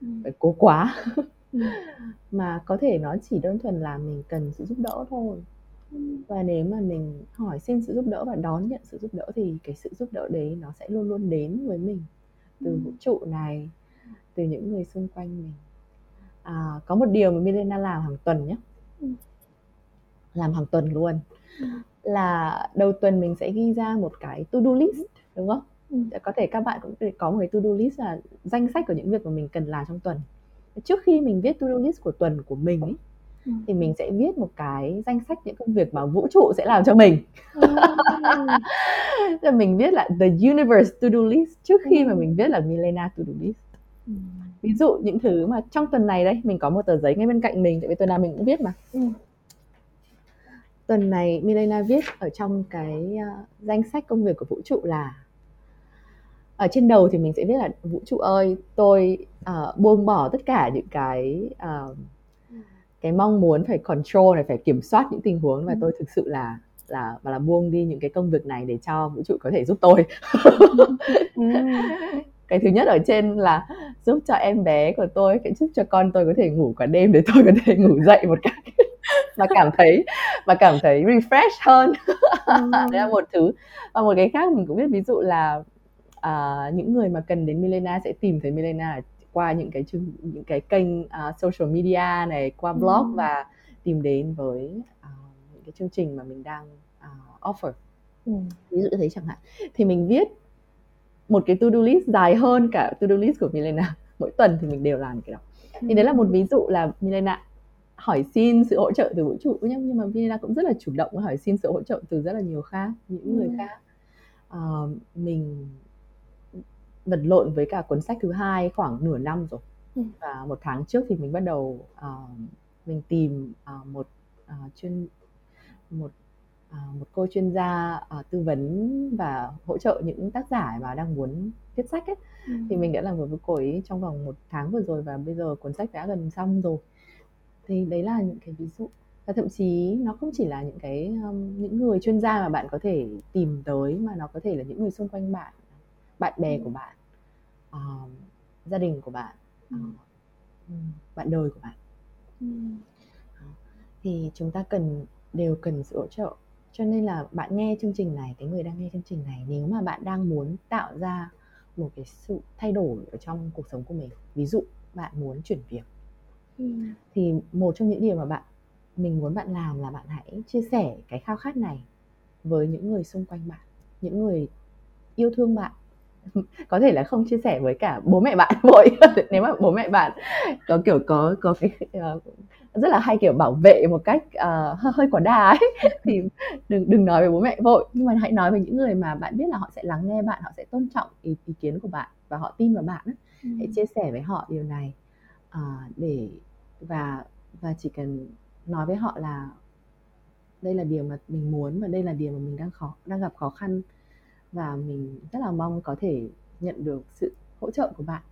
Ừ. phải cố quá Ừ. mà có thể nó chỉ đơn thuần là mình cần sự giúp đỡ thôi Ừ. và nếu mà mình hỏi xin sự giúp đỡ và đón nhận sự giúp đỡ thì cái sự giúp đỡ đấy nó sẽ luôn luôn đến với mình từ Ừ. vũ trụ này từ những người xung quanh mình à, có một điều mà Milena làm hàng tuần nhé Ừ. làm hàng tuần luôn Ừ. là đầu tuần mình sẽ ghi ra một cái to do list đúng không Ừ. có thể các bạn cũng có một cái to do list là danh sách của những việc mà mình cần làm trong tuần trước khi mình viết to do list của tuần của mình ấy, Ừ. thì mình sẽ viết một cái danh sách những công việc mà vũ trụ sẽ làm cho mình Ừ. là mình viết là the universe to do list trước khi mà mình viết là Milena to do list Ừ. ví dụ những thứ mà trong tuần này đây mình có một tờ giấy ngay bên cạnh mình tại vì tuần nào mình cũng viết mà Ừ. tuần này Milena viết ở trong cái uh, danh sách công việc của vũ trụ là ở trên đầu thì mình sẽ viết là vũ trụ ơi tôi uh, buông bỏ tất cả những cái uh, cái mong muốn phải control này phải kiểm soát những tình huống và Ừ. tôi thực sự là là và là buông đi những cái công việc này để cho vũ trụ có thể giúp tôi Ừ. cái thứ nhất ở trên là giúp cho em bé của tôi cái giúp cho con tôi có thể ngủ cả đêm để tôi có thể ngủ dậy một cách và cảm thấy và cảm thấy refresh hơn Ừ. đấy là một thứ và một cái khác mình cũng biết ví dụ là à, những người mà cần đến Milena sẽ tìm thấy Milena qua những cái chương những cái kênh à, social media này qua blog Ừ. và tìm đến với à, những cái chương trình mà mình đang à, offer Ừ. ví dụ như thế chẳng hạn thì mình viết một cái to do list dài hơn cả to do list của Milena mỗi tuần thì mình đều làm cái đó thì đấy là một ví dụ là Milena hỏi xin sự hỗ trợ từ vũ trụ nhé nhưng mà Milena cũng rất là chủ động hỏi xin sự hỗ trợ từ rất là nhiều khác những người Ừ. khác Ờ, mình vật lộn với cả cuốn sách thứ hai khoảng nửa năm rồi Ừ. và một tháng trước thì mình bắt đầu ờ, mình tìm ờ, một ờ, chuyên một ờ, một cô chuyên gia ờ, tư vấn và hỗ trợ những tác giả mà đang muốn viết sách ấy Ừ. thì mình đã làm việc với cô ấy trong vòng một tháng vừa rồi và bây giờ cuốn sách đã gần xong rồi thì đấy là những cái ví dụ và thậm chí nó không chỉ là những cái um, những người chuyên gia mà bạn có thể tìm tới mà nó có thể là những người xung quanh bạn bạn bè Ừ. của bạn um, gia đình của bạn uh, bạn đời của bạn Ừ. thì chúng ta cần đều cần sự hỗ trợ cho nên là bạn nghe chương trình này cái người đang nghe chương trình này nếu mà bạn đang muốn tạo ra một cái sự thay đổi ở trong cuộc sống của mình ví dụ bạn muốn chuyển việc Ừ. thì một trong những điều mà bạn mình muốn bạn làm là bạn hãy chia sẻ cái khao khát này với những người xung quanh bạn những người yêu thương bạn có thể là không chia sẻ với cả bố mẹ bạn vội nếu mà bố mẹ bạn có kiểu có có cái ờ, rất là hay kiểu bảo vệ một cách ờ, hơi quá đà ấy thì đừng đừng nói với bố mẹ vội nhưng mà hãy nói với những người mà bạn biết là họ sẽ lắng nghe bạn họ sẽ tôn trọng ý, ý kiến của bạn và họ tin vào bạn ấy. Ừ. hãy chia sẻ với họ điều này à, để và và chỉ cần nói với họ là đây là điều mà mình muốn và đây là điều mà mình đang khó đang gặp khó khăn và mình rất là mong có thể nhận được sự hỗ trợ của bạn.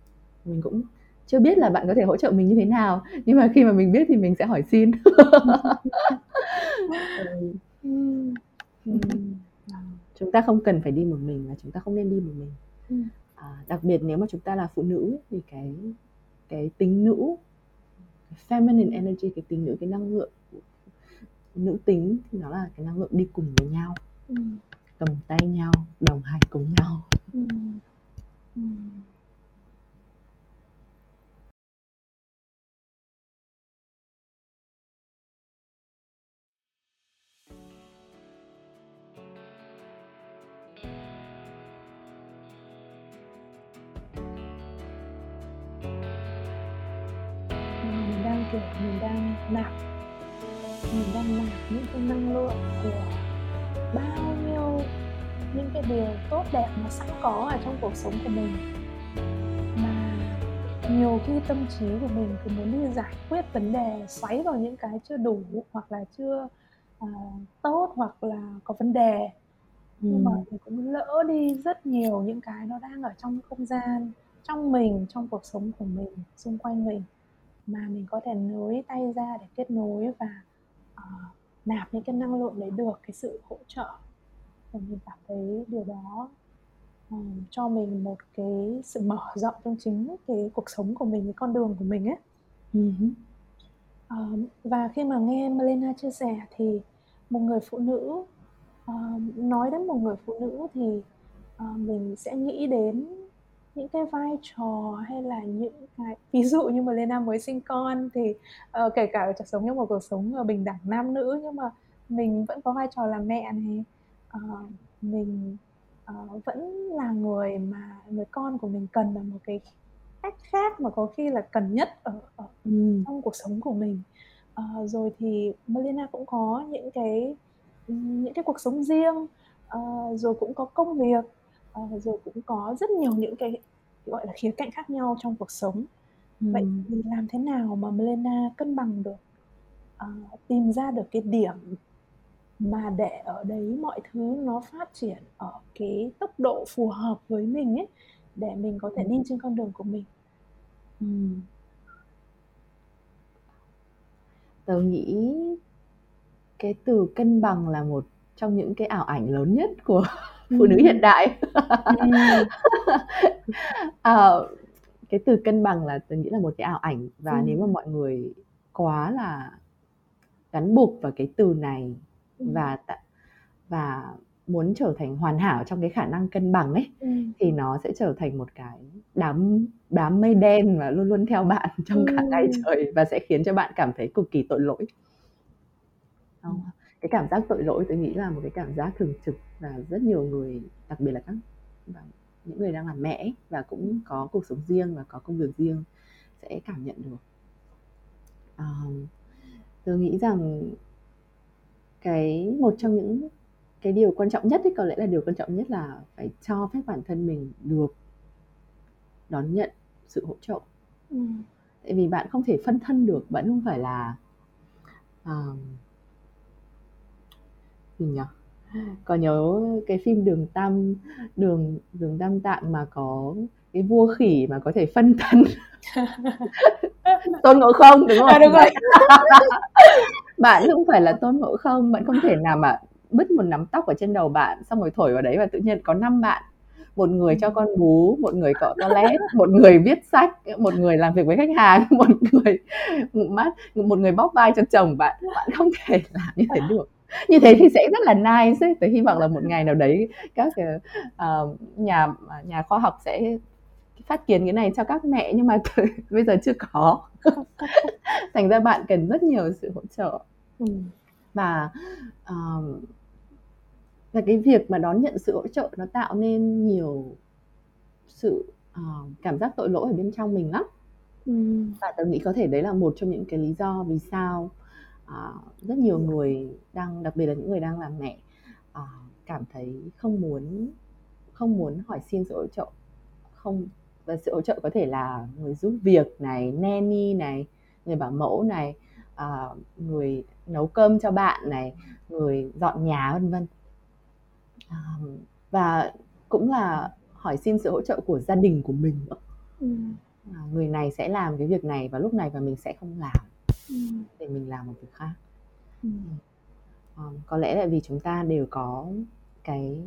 Mình cũng chưa biết là bạn có thể hỗ trợ mình như thế nào nhưng mà khi mà mình biết thì mình sẽ hỏi xin. Ừ, Ừ. ừ. chúng ta không cần phải đi một mình và chúng ta không nên đi một mình. À, đặc biệt nếu mà chúng ta là phụ nữ thì cái cái tính nữ cái feminine energy cái tính nữ cái năng lượng nữ tính thì nó là cái năng lượng đi cùng với nhau cầm tay nhau, đồng hành cùng nhau Ừ. Ừ. mình đang kiểu mình đang nạp, mình đang nạp những cái năng lượng của bao nhiêu những cái điều tốt đẹp mà sẵn có ở trong cuộc sống của mình. Mà nhiều khi tâm trí của mình cứ muốn đi giải quyết vấn đề xoáy vào những cái chưa đủ hoặc là chưa à, tốt hoặc là có vấn đề. Nhưng mà mình cũng lỡ đi rất nhiều những cái nó đang ở trong không gian trong mình trong cuộc sống của mình xung quanh mình. Mà mình có thể nối tay ra để kết nối và uh, nạp những cái năng lượng đấy được cái sự hỗ trợ và mình cảm thấy điều đó um, cho mình một cái sự mở rộng trong chính cái cuộc sống của mình cái con đường của mình ấy uh-huh. uh, và khi mà nghe Melena chia sẻ thì một người phụ nữ uh, nói đến một người phụ nữ thì uh, mình sẽ nghĩ đến những cái vai trò hay là những cái ví dụ như mà Lena mới sinh con thì uh, kể cả sống trong một cuộc sống bình đẳng nam nữ nhưng mà mình vẫn có vai trò là mẹ này uh, mình uh, vẫn là người mà người con của mình cần là một cái cách khác mà có khi là cần nhất ở, ở ừ. trong cuộc sống của mình uh, rồi thì Melina cũng có những cái những cái cuộc sống riêng uh, rồi cũng có công việc uh, rồi cũng có rất nhiều những cái gọi là khía cạnh khác nhau trong cuộc sống ừ. vậy thì làm thế nào mà Melena cân bằng được uh, tìm ra được cái điểm mà để ở đấy mọi thứ nó phát triển ở cái tốc độ phù hợp với mình ấy để mình có thể đi trên con đường của mình ừ. tớ nghĩ cái từ cân bằng là một trong những cái ảo ảnh lớn nhất của phụ nữ hiện đại à, cái từ cân bằng là tôi nghĩ là một cái ảo ảnh và ừ. nếu mà mọi người quá là gắn buộc vào cái từ này. Và và muốn trở thành hoàn hảo trong cái khả năng cân bằng ấy ừ. thì nó sẽ trở thành một cái đám đám mây đen mà luôn luôn theo bạn trong ừ. cả ngày trời và sẽ khiến cho bạn cảm thấy cực kỳ tội lỗi không? cái cảm giác tội lỗi tôi nghĩ là một cái cảm giác thường trực và rất nhiều người đặc biệt là các và những người đang làm mẹ và cũng có cuộc sống riêng và có công việc riêng sẽ cảm nhận được um, tôi nghĩ rằng cái một trong những cái điều quan trọng nhất ấy có lẽ là điều quan trọng nhất là phải cho phép bản thân mình được đón nhận sự hỗ trợ. Ừ. tại vì bạn không thể phân thân được bạn không phải là um, gì nhỉ? Có nhớ cái phim đường tam đường đường tam tạng mà có cái vua khỉ mà có thể phân thân? Tôn ngộ không đúng không? À, đúng rồi bạn không phải là tôn ngộ không bạn không thể nào mà bứt một nắm tóc ở trên đầu bạn xong rồi thổi vào đấy và tự nhiên có năm bạn. Một người cho con bú một người cọ toilet một người viết sách một người làm việc với khách hàng một người mắt một người bóp vai cho chồng bạn. Bạn không thể làm như thế được. Như thế thì sẽ rất là nice ấy. Tôi hy vọng là một ngày nào đấy các uh, nhà nhà khoa học sẽ phát kiến cái này cho các mẹ nhưng mà bây giờ chưa có thành ra bạn cần rất nhiều sự hỗ trợ ừ. và uh, và cái việc mà đón nhận sự hỗ trợ nó tạo nên nhiều sự uh, cảm giác tội lỗi ở bên trong mình lắm ừ. và tôi nghĩ có thể đấy là một trong những cái lý do vì sao uh, rất nhiều người đang đặc biệt là những người đang làm mẹ uh, cảm thấy không muốn không muốn hỏi xin sự hỗ trợ không và sự hỗ trợ có thể là người giúp việc này nanny này người bảo mẫu này uh, người nấu cơm cho bạn này người dọn nhà vân vân uh, và cũng là hỏi xin sự hỗ trợ của gia đình của mình nữa ừ. uh, người này sẽ làm cái việc này vào lúc này và mình sẽ không làm ừ. để mình làm một việc khác ừ. um, có lẽ là vì chúng ta đều có cái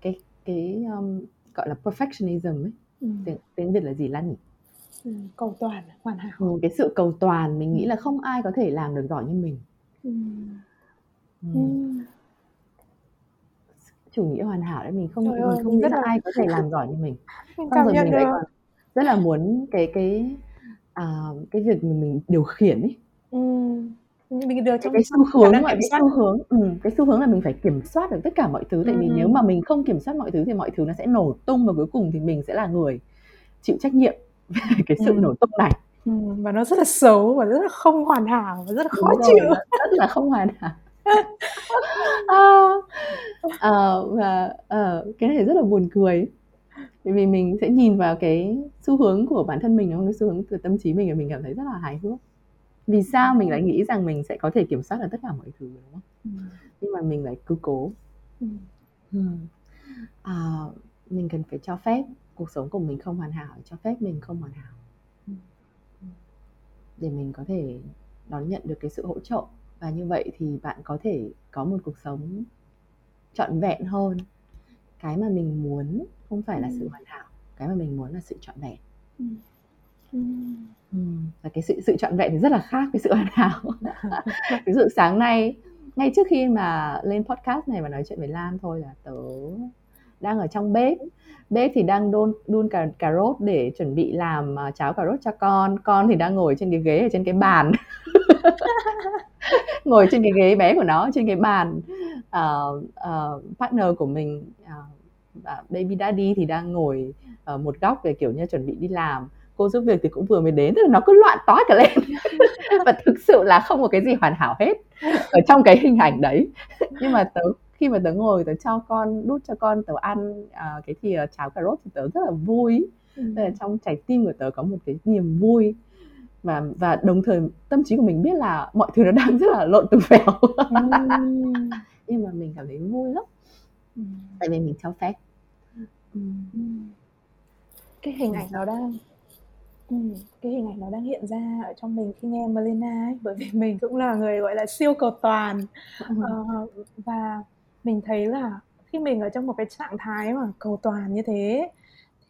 cái cái um, gọi là perfectionism ấy ừ. tiếng, tiếng việt là gì lan nhỉ ừ, cầu toàn hoàn hảo ừ, cái sự cầu toàn mình nghĩ là không ai có thể làm được giỏi như mình ừ. Ừ. Ừ. chủ nghĩa hoàn hảo đấy mình không Trời mình không nghĩ là ai có thể làm giỏi như mình xong rồi mình lại còn rất là muốn cái cái à, cái việc mình, mình điều khiển ấy mình được trong cái xu hướng là cái xu hướng ừ, cái xu hướng là mình phải kiểm soát được tất cả mọi thứ. Tại vì ừ. nếu mà mình không kiểm soát mọi thứ thì mọi thứ nó sẽ nổ tung và cuối cùng thì mình sẽ là người chịu trách nhiệm về cái sự ừ. nổ tung này. Ừ, và nó rất là xấu và rất là không hoàn hảo và rất là khó Đúng chịu. rồi, rất là không hoàn hảo. À, à, và à, cái này rất là buồn cười. Bởi vì mình sẽ nhìn vào cái xu hướng của bản thân mình không? Cái xu hướng từ tâm trí mình và mình cảm thấy rất là hài hước vì sao mình lại nghĩ rằng mình sẽ có thể kiểm soát được tất cả mọi thứ đúng không? Ừ. nhưng mà mình lại cứ cố. Ừ. Ừ. à, mình cần phải cho phép cuộc sống của mình không hoàn hảo cho phép mình không hoàn hảo. Để mình có thể đón nhận được cái sự hỗ trợ. Và như vậy thì bạn có thể có một cuộc sống trọn vẹn hơn. Cái mà mình muốn không phải là sự hoàn hảo cái mà mình muốn là sự trọn vẹn ừ. và cái sự sự trọn vẹn thì rất là khác với sự hoàn hảo. Ví dụ sáng nay ngay trước khi mà lên podcast này và nói chuyện với Lan thôi là tớ đang ở trong bếp. Bếp thì đang đun đun cà cà rốt để chuẩn bị làm uh, cháo cà rốt cho con. Con thì đang ngồi trên cái ghế ở trên cái bàn. Ngồi trên cái ghế bé của nó trên cái bàn. Uh, uh, partner của mình uh, baby daddy thì đang ngồi ở một góc để kiểu như chuẩn bị đi làm cô giúp việc thì cũng vừa mới đến tức là nó cứ loạn toát cả lên và thực sự là không có cái gì hoàn hảo hết ở trong cái hình ảnh đấy nhưng mà tớ khi mà tớ ngồi tớ cho con đút cho con tớ ăn à, cái thìa cháo cà rốt thì tớ rất là vui ừ. là trong trái tim của tớ có một cái niềm vui và và đồng thời tâm trí của mình biết là mọi thứ nó đang rất là lộn tùng phèo ừ. nhưng mà mình cảm thấy vui lắm ừ. tại vì mình cho phép ừ. cái hình ảnh nó đang ừ, cái hình ảnh nó đang hiện ra ở trong mình khi nghe Melina ấy bởi vì mình cũng là người gọi là siêu cầu toàn ừ. uh, và mình thấy là khi mình ở trong một cái trạng thái mà cầu toàn như thế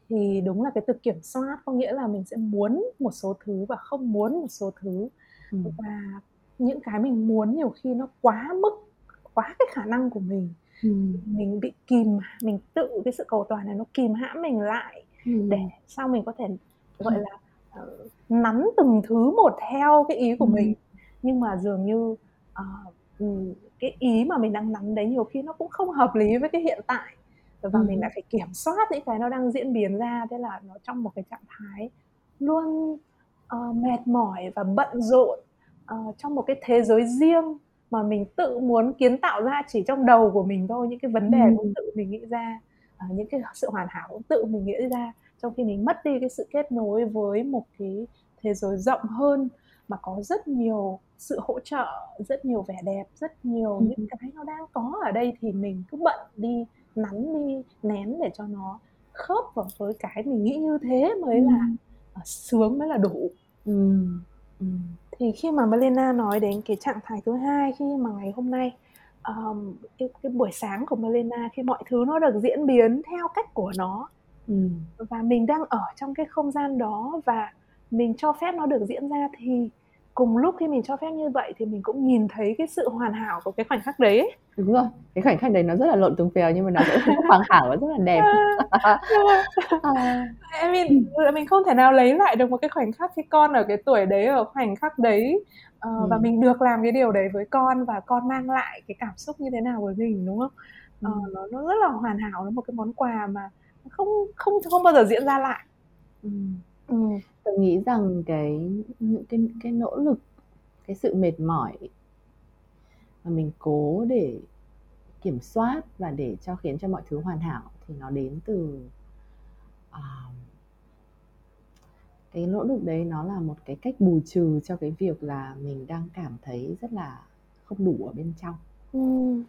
thì đúng là cái từ kiểm soát có nghĩa là mình sẽ muốn một số thứ và không muốn một số thứ ừ. và những cái mình muốn nhiều khi nó quá mức quá cái khả năng của mình ừ. mình bị kìm mình tự cái sự cầu toàn này nó kìm hãm mình lại ừ. để sau mình có thể gọi là nắn từng thứ một theo cái ý của ừ. mình nhưng mà dường như uh, cái ý mà mình đang nắm đấy nhiều khi nó cũng không hợp lý với cái hiện tại và ừ. mình lại phải kiểm soát những cái nó đang diễn biến ra thế là nó trong một cái trạng thái luôn uh, mệt mỏi và bận rộn uh, trong một cái thế giới riêng mà mình tự muốn kiến tạo ra chỉ trong đầu của mình thôi những cái vấn đề ừ. cũng tự mình nghĩ ra uh, những cái sự hoàn hảo cũng tự mình nghĩ ra trong khi mình mất đi cái sự kết nối với một cái thế giới rộng hơn mà có rất nhiều sự hỗ trợ rất nhiều vẻ đẹp rất nhiều ừ. những cái nó đang có ở đây thì mình cứ bận đi nắn đi nén để cho nó khớp vào với cái mình nghĩ như thế mới ừ. là sướng mới là đủ ừ. Ừ. thì khi mà Melina nói đến cái trạng thái thứ hai khi mà ngày hôm nay um, cái, cái buổi sáng của Melina khi mọi thứ nó được diễn biến theo cách của nó ừ. và mình đang ở trong cái không gian đó và mình cho phép nó được diễn ra thì cùng lúc khi mình cho phép như vậy thì mình cũng nhìn thấy cái sự hoàn hảo của cái khoảnh khắc đấy ấy. đúng rồi cái khoảnh khắc đấy nó rất là lộn tùng phèo nhưng mà nó rất hoàn hảo và rất là đẹp à, em mình mình không thể nào lấy lại được một cái khoảnh khắc khi con ở cái tuổi đấy ở khoảnh khắc đấy uh, ừ. và mình được làm cái điều đấy với con và con mang lại cái cảm xúc như thế nào với mình đúng không uh, nó nó rất là hoàn hảo nó một cái món quà mà không không không bao giờ diễn ra lại ừ. Ừ. Tôi nghĩ rằng cái những cái cái nỗ lực, cái sự mệt mỏi mà mình cố để kiểm soát và để cho khiến cho mọi thứ hoàn hảo thì nó đến từ à, cái nỗ lực đấy nó là một cái cách bù trừ cho cái việc là mình đang cảm thấy rất là không đủ ở bên trong. Ừm.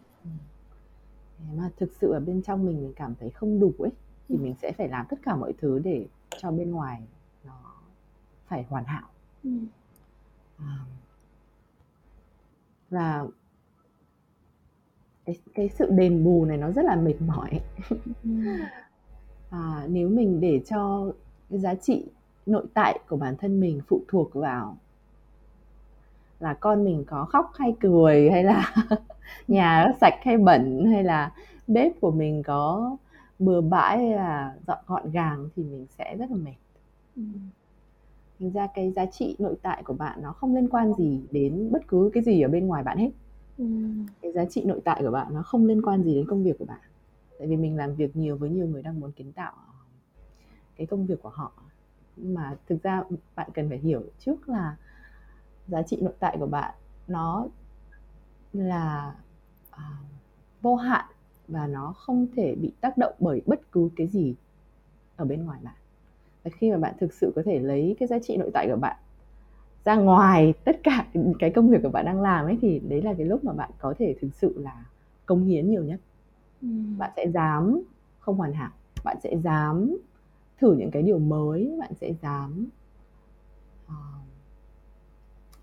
mà thực sự ở bên trong mình mình cảm thấy không đủ ấy thì mình sẽ phải làm tất cả mọi thứ để cho bên ngoài phải hoàn hảo ừ. à, và cái, cái sự đền bù này nó rất là mệt mỏi ừ. à, nếu mình để cho cái giá trị nội tại của bản thân mình phụ thuộc vào là con mình có khóc hay cười hay là nhà sạch hay bẩn hay là bếp của mình có bừa bãi hay là dọn gọn gàng thì mình sẽ rất là mệt. Ừ. Thành ra cái giá trị nội tại của bạn nó không liên quan gì đến bất cứ cái gì ở bên ngoài bạn hết. Ừ. cái giá trị nội tại của bạn nó không liên quan gì đến công việc của bạn. Tại vì mình làm việc nhiều với nhiều người đang muốn kiến tạo cái công việc của họ. Nhưng mà thực ra bạn cần phải hiểu trước là giá trị nội tại của bạn nó là uh, vô hạn và nó không thể bị tác động bởi bất cứ cái gì ở bên ngoài bạn khi mà bạn thực sự có thể lấy cái giá trị nội tại của bạn ra ngoài tất cả cái công việc của bạn đang làm ấy thì đấy là cái lúc mà bạn có thể thực sự là công hiến nhiều nhất ừ. bạn sẽ dám không hoàn hảo bạn sẽ dám thử những cái điều mới bạn sẽ dám uh,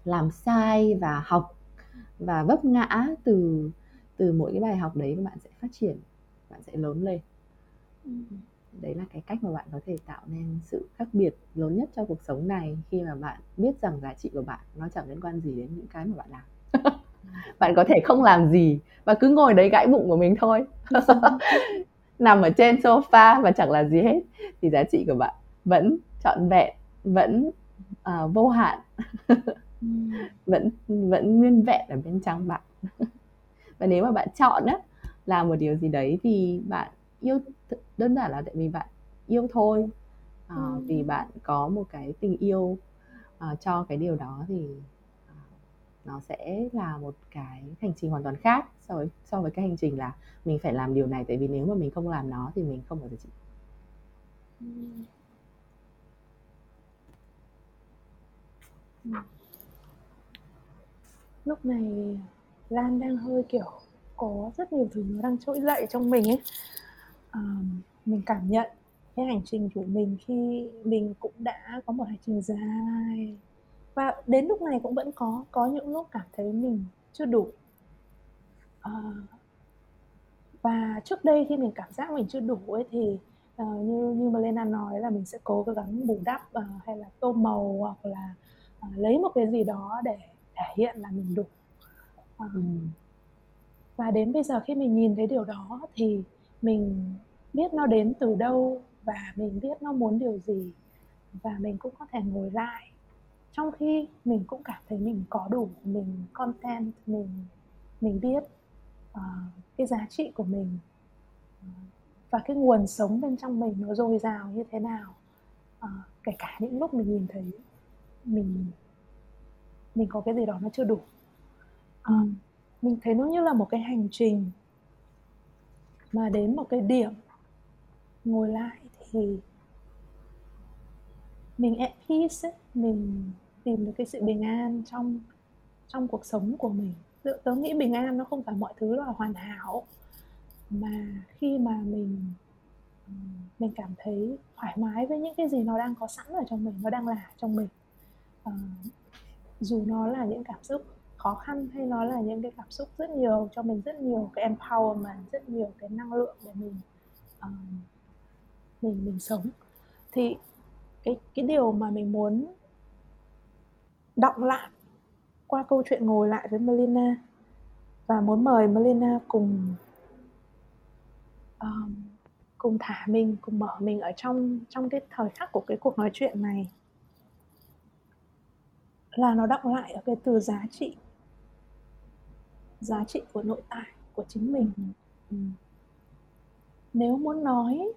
làm sai và học và vấp ngã từ từ mỗi cái bài học đấy bạn sẽ phát triển bạn sẽ lớn lên. Đấy là cái cách mà bạn có thể tạo nên sự khác biệt lớn nhất trong cuộc sống này khi mà bạn biết rằng giá trị của bạn nó chẳng liên quan gì đến những cái mà bạn làm. Bạn có thể không làm gì và cứ ngồi đấy gãi bụng của mình thôi. Nằm ở trên sofa và chẳng làm gì hết thì giá trị của bạn vẫn trọn vẹn vẫn uh, vô hạn. Vẫn vẫn nguyên vẹn ở bên trong bạn và nếu mà bạn chọn á làm một điều gì đấy vì bạn yêu đơn giản là tại vì bạn yêu thôi à, ừ. vì bạn có một cái tình yêu uh, cho cái điều đó thì uh, nó sẽ là một cái hành trình hoàn toàn khác so với so với cái hành trình là mình phải làm điều này tại vì nếu mà mình không làm nó thì mình không có giá trị ừ. lúc này Lan đang hơi kiểu có rất nhiều thứ nó đang trỗi dậy trong mình ấy. À, mình cảm nhận cái hành trình của mình khi mình cũng đã có một hành trình dài. Và đến lúc này cũng vẫn có có những lúc cảm thấy mình chưa đủ. À, và trước đây khi mình cảm giác mình chưa đủ ấy thì uh, như như Melena nói là mình sẽ cố gắng bù đắp uh, hay là tô màu hoặc là uh, lấy một cái gì đó để thể hiện là mình đủ uh, ừ. và đến bây giờ khi mình nhìn thấy điều đó thì mình biết nó đến từ đâu và mình biết nó muốn điều gì và mình cũng có thể ngồi lại. Trong khi mình cũng cảm thấy mình có đủ mình content mình mình biết uh, cái giá trị của mình uh, và cái nguồn sống bên trong mình nó dồi dào như thế nào. Uh, kể cả những lúc mình nhìn thấy mình mình có cái gì đó nó chưa đủ Ờ, mình thấy nó như là một cái hành trình mà đến một cái điểm ngồi lại thì mình at peace ấy, mình tìm được cái sự bình an trong trong cuộc sống của mình. Tớ, tớ nghĩ bình an nó không phải mọi thứ là hoàn hảo mà khi mà mình mình cảm thấy thoải mái với những cái gì nó đang có sẵn ở trong mình nó đang là trong mình À, dù nó là những cảm xúc khó khăn hay nó là những cái cảm xúc rất nhiều cho mình rất nhiều cái empowerment rất nhiều cái năng lượng để mình uh, mình mình sống. Thì cái cái điều mà mình muốn đọng lại qua câu chuyện ngồi lại với Melina và muốn mời Melina cùng um, cùng thả mình cùng mở mình ở trong trong cái thời khắc của cái cuộc nói chuyện này là nó đọng lại ở cái từ giá trị giá trị của nội tại, của chính mình. Ừ. nếu muốn nói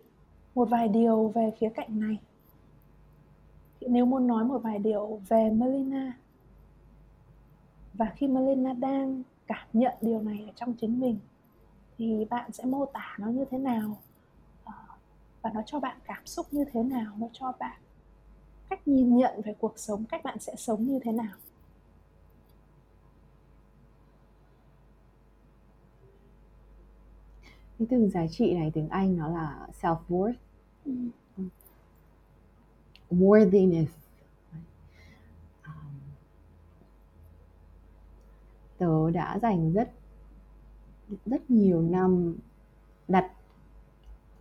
một vài điều về khía cạnh này, nếu muốn nói một vài điều về Melina, và khi Melina đang cảm nhận điều này ở trong chính mình, thì bạn sẽ mô tả nó như thế nào? Ờ, và nó cho bạn cảm xúc như thế nào? Nó cho bạn cách nhìn nhận về cuộc sống, cách bạn sẽ sống như thế nào? Cái từ giá trị này tiếng Anh nó là self worth ừ. worthiness um, tớ đã dành rất rất nhiều năm đặt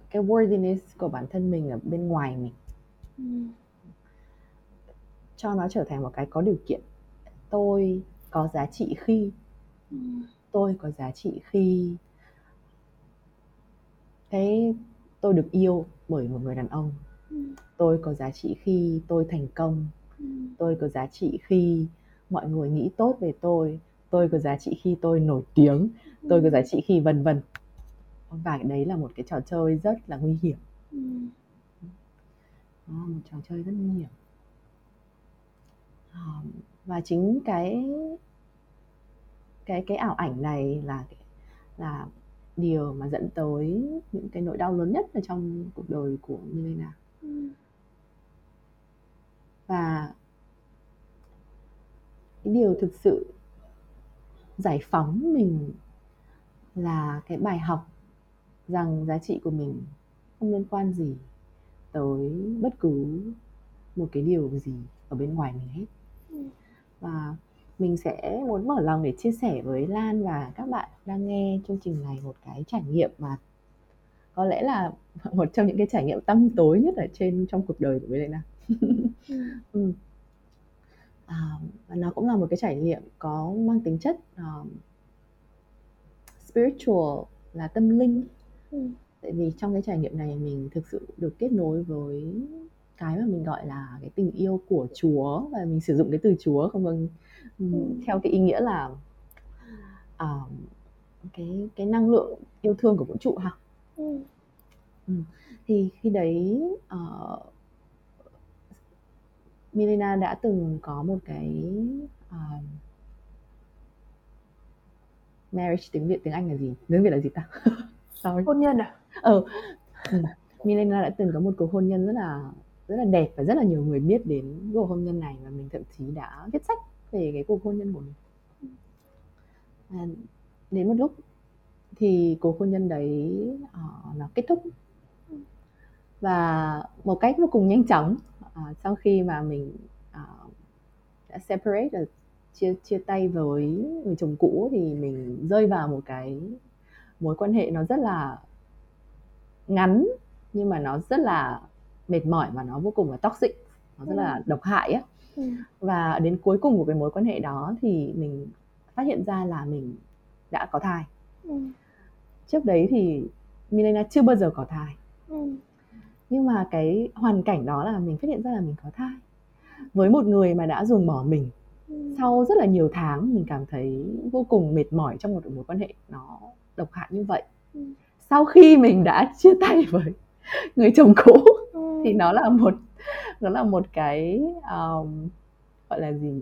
cái worthiness của bản thân mình ở bên ngoài mình ừ. cho nó trở thành một cái có điều kiện tôi có giá trị khi ừ. tôi có giá trị khi cái tôi được yêu bởi một người đàn ông ừ. tôi có giá trị khi tôi thành công ừ. tôi có giá trị khi mọi người nghĩ tốt về tôi tôi có giá trị khi tôi nổi tiếng ừ. tôi có giá trị khi vân vân và đấy là một cái trò chơi rất là nguy hiểm ừ. Đó, một trò chơi rất nguy hiểm và chính cái cái cái ảo ảnh này là là điều mà dẫn tới những cái nỗi đau lớn nhất ở trong cuộc đời của Milena. Ừ. và cái điều thực sự giải phóng mình là cái bài học rằng giá trị của mình không liên quan gì tới bất cứ một cái điều gì ở bên ngoài mình hết. Và mình sẽ muốn mở lòng để chia sẻ với Lan và các bạn đang nghe chương trình này một cái trải nghiệm mà có lẽ là một trong những cái trải nghiệm tăm tối nhất ở trên trong cuộc đời của Milena. ừ. à, và nó cũng là một cái trải nghiệm có mang tính chất um, spiritual là tâm linh. Ừ. Tại vì trong cái trải nghiệm này mình thực sự được kết nối với cái mà mình gọi là cái tình yêu của Chúa và mình sử dụng cái từ Chúa không vâng ừ. theo cái ý nghĩa là uh, cái cái năng lượng yêu thương của vũ trụ ha. Ừ. Ừ. Thì khi đấy uh, Milena đã từng có một cái uh, marriage tiếng Việt tiếng Anh là gì? Tiếng Việt là gì ta? Sorry. Hôn nhân à? Ừ. ừ. Milena đã từng có một cuộc hôn nhân rất là rất là đẹp và rất là nhiều người biết đến cuộc hôn nhân này và mình thậm chí đã viết sách về cái cuộc hôn nhân của mình. À, đến một lúc thì cuộc hôn nhân đấy uh, nó kết thúc và một cách vô cùng nhanh chóng uh, sau khi mà mình uh, đã separate là chia chia tay với người chồng cũ thì mình rơi vào một cái mối quan hệ nó rất là ngắn nhưng mà nó rất là mệt mỏi và nó vô cùng là toxic nó rất là ừ. độc hại á. Ừ. và đến cuối cùng của cái mối quan hệ đó thì mình phát hiện ra là mình đã có thai. Ừ. trước đấy thì Milena chưa bao giờ có thai. Nhưng mà cái hoàn cảnh đó là mình phát hiện ra là mình có thai. Với một người mà đã dùng bỏ mình sau rất là nhiều tháng mình cảm thấy vô cùng mệt mỏi trong một mối quan hệ nó độc hại như vậy. Sau khi mình đã chia tay với người chồng cũ thì nó là một nó là một cái um, gọi là gì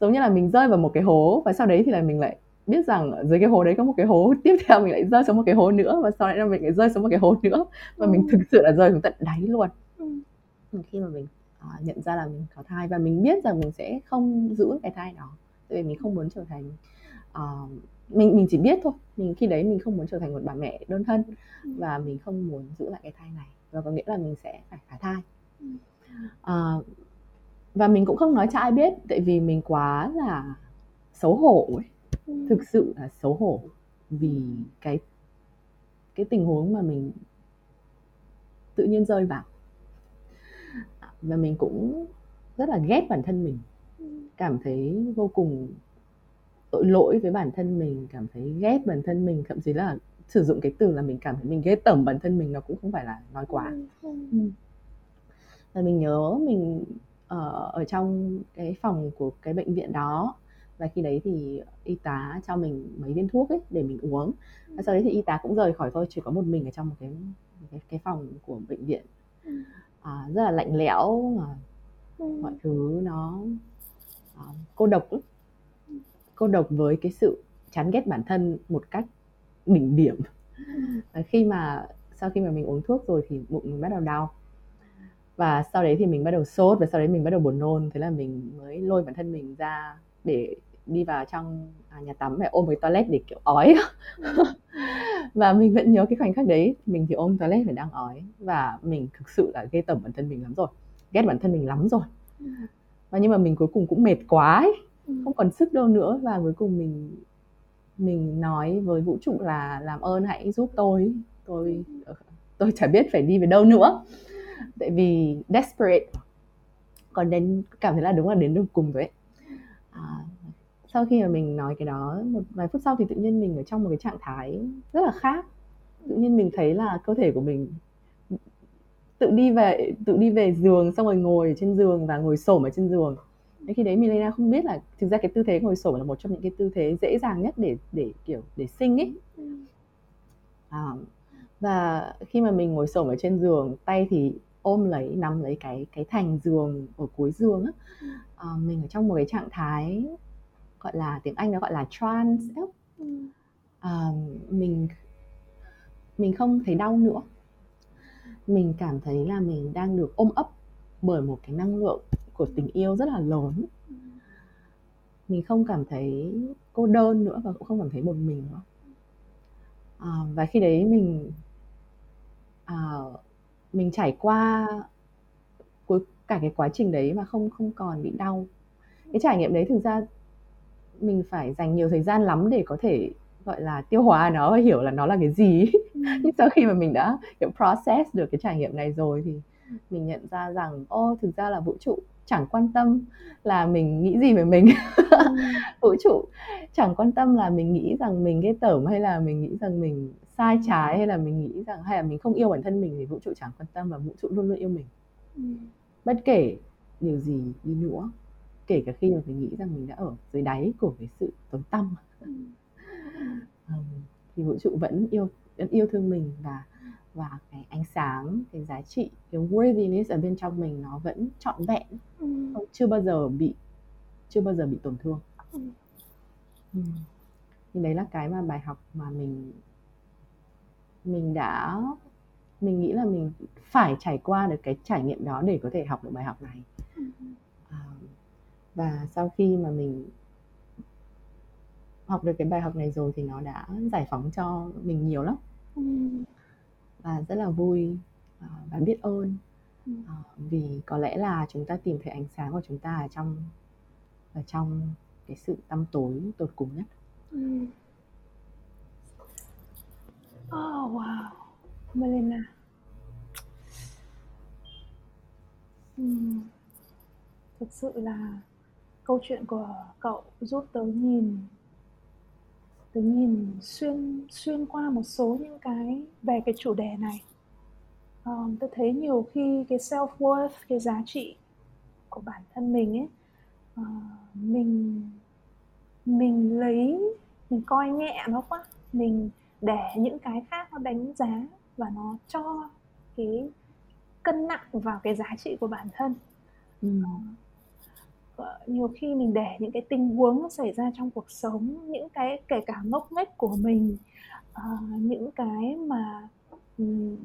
giống như là mình rơi vào một cái hố và sau đấy thì là mình lại biết rằng dưới cái hố đấy có một cái hố tiếp theo mình lại rơi xuống một cái hố nữa và sau đấy là mình lại rơi xuống một cái hố nữa và ừ. mình thực sự là rơi xuống tận đáy luôn ừ. khi mà mình uh, nhận ra là mình có thai và mình biết rằng mình sẽ không giữ cái thai đó tại vì mình không muốn trở thành uh, mình mình chỉ biết thôi mình khi đấy mình không muốn trở thành một bà mẹ đơn thân ừ. và mình không muốn giữ lại cái thai này và có nghĩa là mình sẽ phải phá thai. Uh, và mình cũng không nói cho ai biết tại vì mình quá là xấu hổ ấy. Thực sự là xấu hổ vì cái cái tình huống mà mình tự nhiên rơi vào. Và mình cũng rất là ghét bản thân mình. Cảm thấy vô cùng tội lỗi với bản thân mình cảm thấy ghét bản thân mình thậm chí là sử dụng cái từ là mình cảm thấy mình ghét tởm bản thân mình nó cũng không phải là nói quá. Ừ. và mình nhớ mình ở, ờ, ở trong cái phòng của cái bệnh viện đó và khi đấy thì y tá cho mình mấy viên thuốc ấy để mình uống. Và sau đấy thì y tá cũng rời khỏi tôi chỉ có một mình ở trong một cái cái, cái phòng của bệnh viện. À, rất là lạnh lẽo mà mọi thứ nó à, cô độc cô độc với cái sự chán ghét bản thân một cách đỉnh điểm. Và khi mà sau khi mà mình uống thuốc rồi thì bụng mình bắt đầu đau. Và sau đấy thì mình bắt đầu sốt và sau đấy mình bắt đầu buồn nôn. Thế là mình mới lôi bản thân mình ra để đi vào trong à, nhà tắm phải ôm cái toilet để kiểu ói. Và mình vẫn nhớ cái khoảnh khắc đấy mình thì ôm toilet phải đang ói. Và mình thực sự là ghê tởm bản thân mình lắm rồi ghét bản thân mình lắm rồi. Và nhưng mà mình cuối cùng cũng mệt quá ấy không còn sức đâu nữa. Và cuối cùng mình mình nói với vũ trụ là làm ơn hãy giúp tôi tôi tôi chả biết phải đi về đâu nữa. Tại vì desperate còn đến cảm thấy là đúng là đến đường cùng rồi ấy. À, sau khi mà mình nói cái đó một vài phút sau thì tự nhiên mình ở trong một cái trạng thái rất là khác. Tự nhiên mình thấy là cơ thể của mình tự đi về tự đi về giường xong rồi ngồi trên giường và ngồi xổm ở trên giường. Thế khi đấy Milena không biết là thực ra cái tư thế ngồi sổ là một trong những cái tư thế dễ dàng nhất để để kiểu để sinh ấy. À, và khi mà mình ngồi sổ ở trên giường, tay thì ôm lấy nắm lấy cái cái thành giường ở cuối giường á. À, mình ở trong một cái trạng thái gọi là tiếng Anh nó gọi là trance À, mình mình không thấy đau nữa. Mình cảm thấy là mình đang được ôm ấp bởi một cái năng lượng của tình yêu rất là lớn. Mình không cảm thấy cô đơn nữa và cũng không cảm thấy một mình nữa. À, và khi đấy mình uh, mình trải qua cuối cả cái quá trình đấy mà không không còn bị đau. Cái trải nghiệm đấy thực ra mình phải dành nhiều thời gian lắm để có thể gọi là tiêu hóa nó và hiểu là nó là cái gì. Ừ. nhưng sau khi mà mình đã kiểu process được cái trải nghiệm này rồi thì mình nhận ra rằng ô thực ra là vũ trụ chẳng quan tâm là mình nghĩ gì về mình ừ. vũ trụ chẳng quan tâm là mình nghĩ rằng mình ghê tởm hay là mình nghĩ rằng mình sai ừ. trái hay là mình nghĩ rằng hay là mình không yêu bản thân mình thì vũ trụ chẳng quan tâm và vũ trụ luôn luôn yêu mình ừ. bất kể điều gì đi nữa kể cả khi mà mình nghĩ rằng mình đã ở dưới đáy của cái sự tối tăm um, thì vũ trụ vẫn yêu vẫn yêu thương mình và và cái ánh sáng cái giá trị cái worthiness ở bên trong mình nó vẫn trọn vẹn ừ. chưa bao giờ bị chưa bao giờ bị tổn thương ừ. Ừ. thì đấy là cái mà bài học mà mình mình đã mình nghĩ là mình phải trải qua được cái trải nghiệm đó để có thể học được bài học này ừ. à, và sau khi mà mình học được cái bài học này rồi thì nó đã giải phóng cho mình nhiều lắm ừ. Và rất là vui à, và biết ơn ừ. à, vì có lẽ là chúng ta tìm thấy ánh sáng của chúng ta ở trong ở trong cái sự tăm tối tột cùng nhất ừ. Oh wow, Melena. Uhm. Thực sự là câu chuyện của cậu giúp tớ nhìn tớ nhìn xuyên xuyên qua một số những cái về cái chủ đề này. Um, tớ thấy nhiều khi cái self worth cái giá trị của bản thân mình ấy uh, mình mình lấy mình coi nhẹ nó quá mình để những cái khác nó đánh giá và nó cho cái cân nặng vào cái giá trị của bản thân. Ừ. Ờ, nhiều khi mình để những cái tình huống nó xảy ra trong cuộc sống những cái kể cả ngốc nghếch của mình uh, những cái mà um,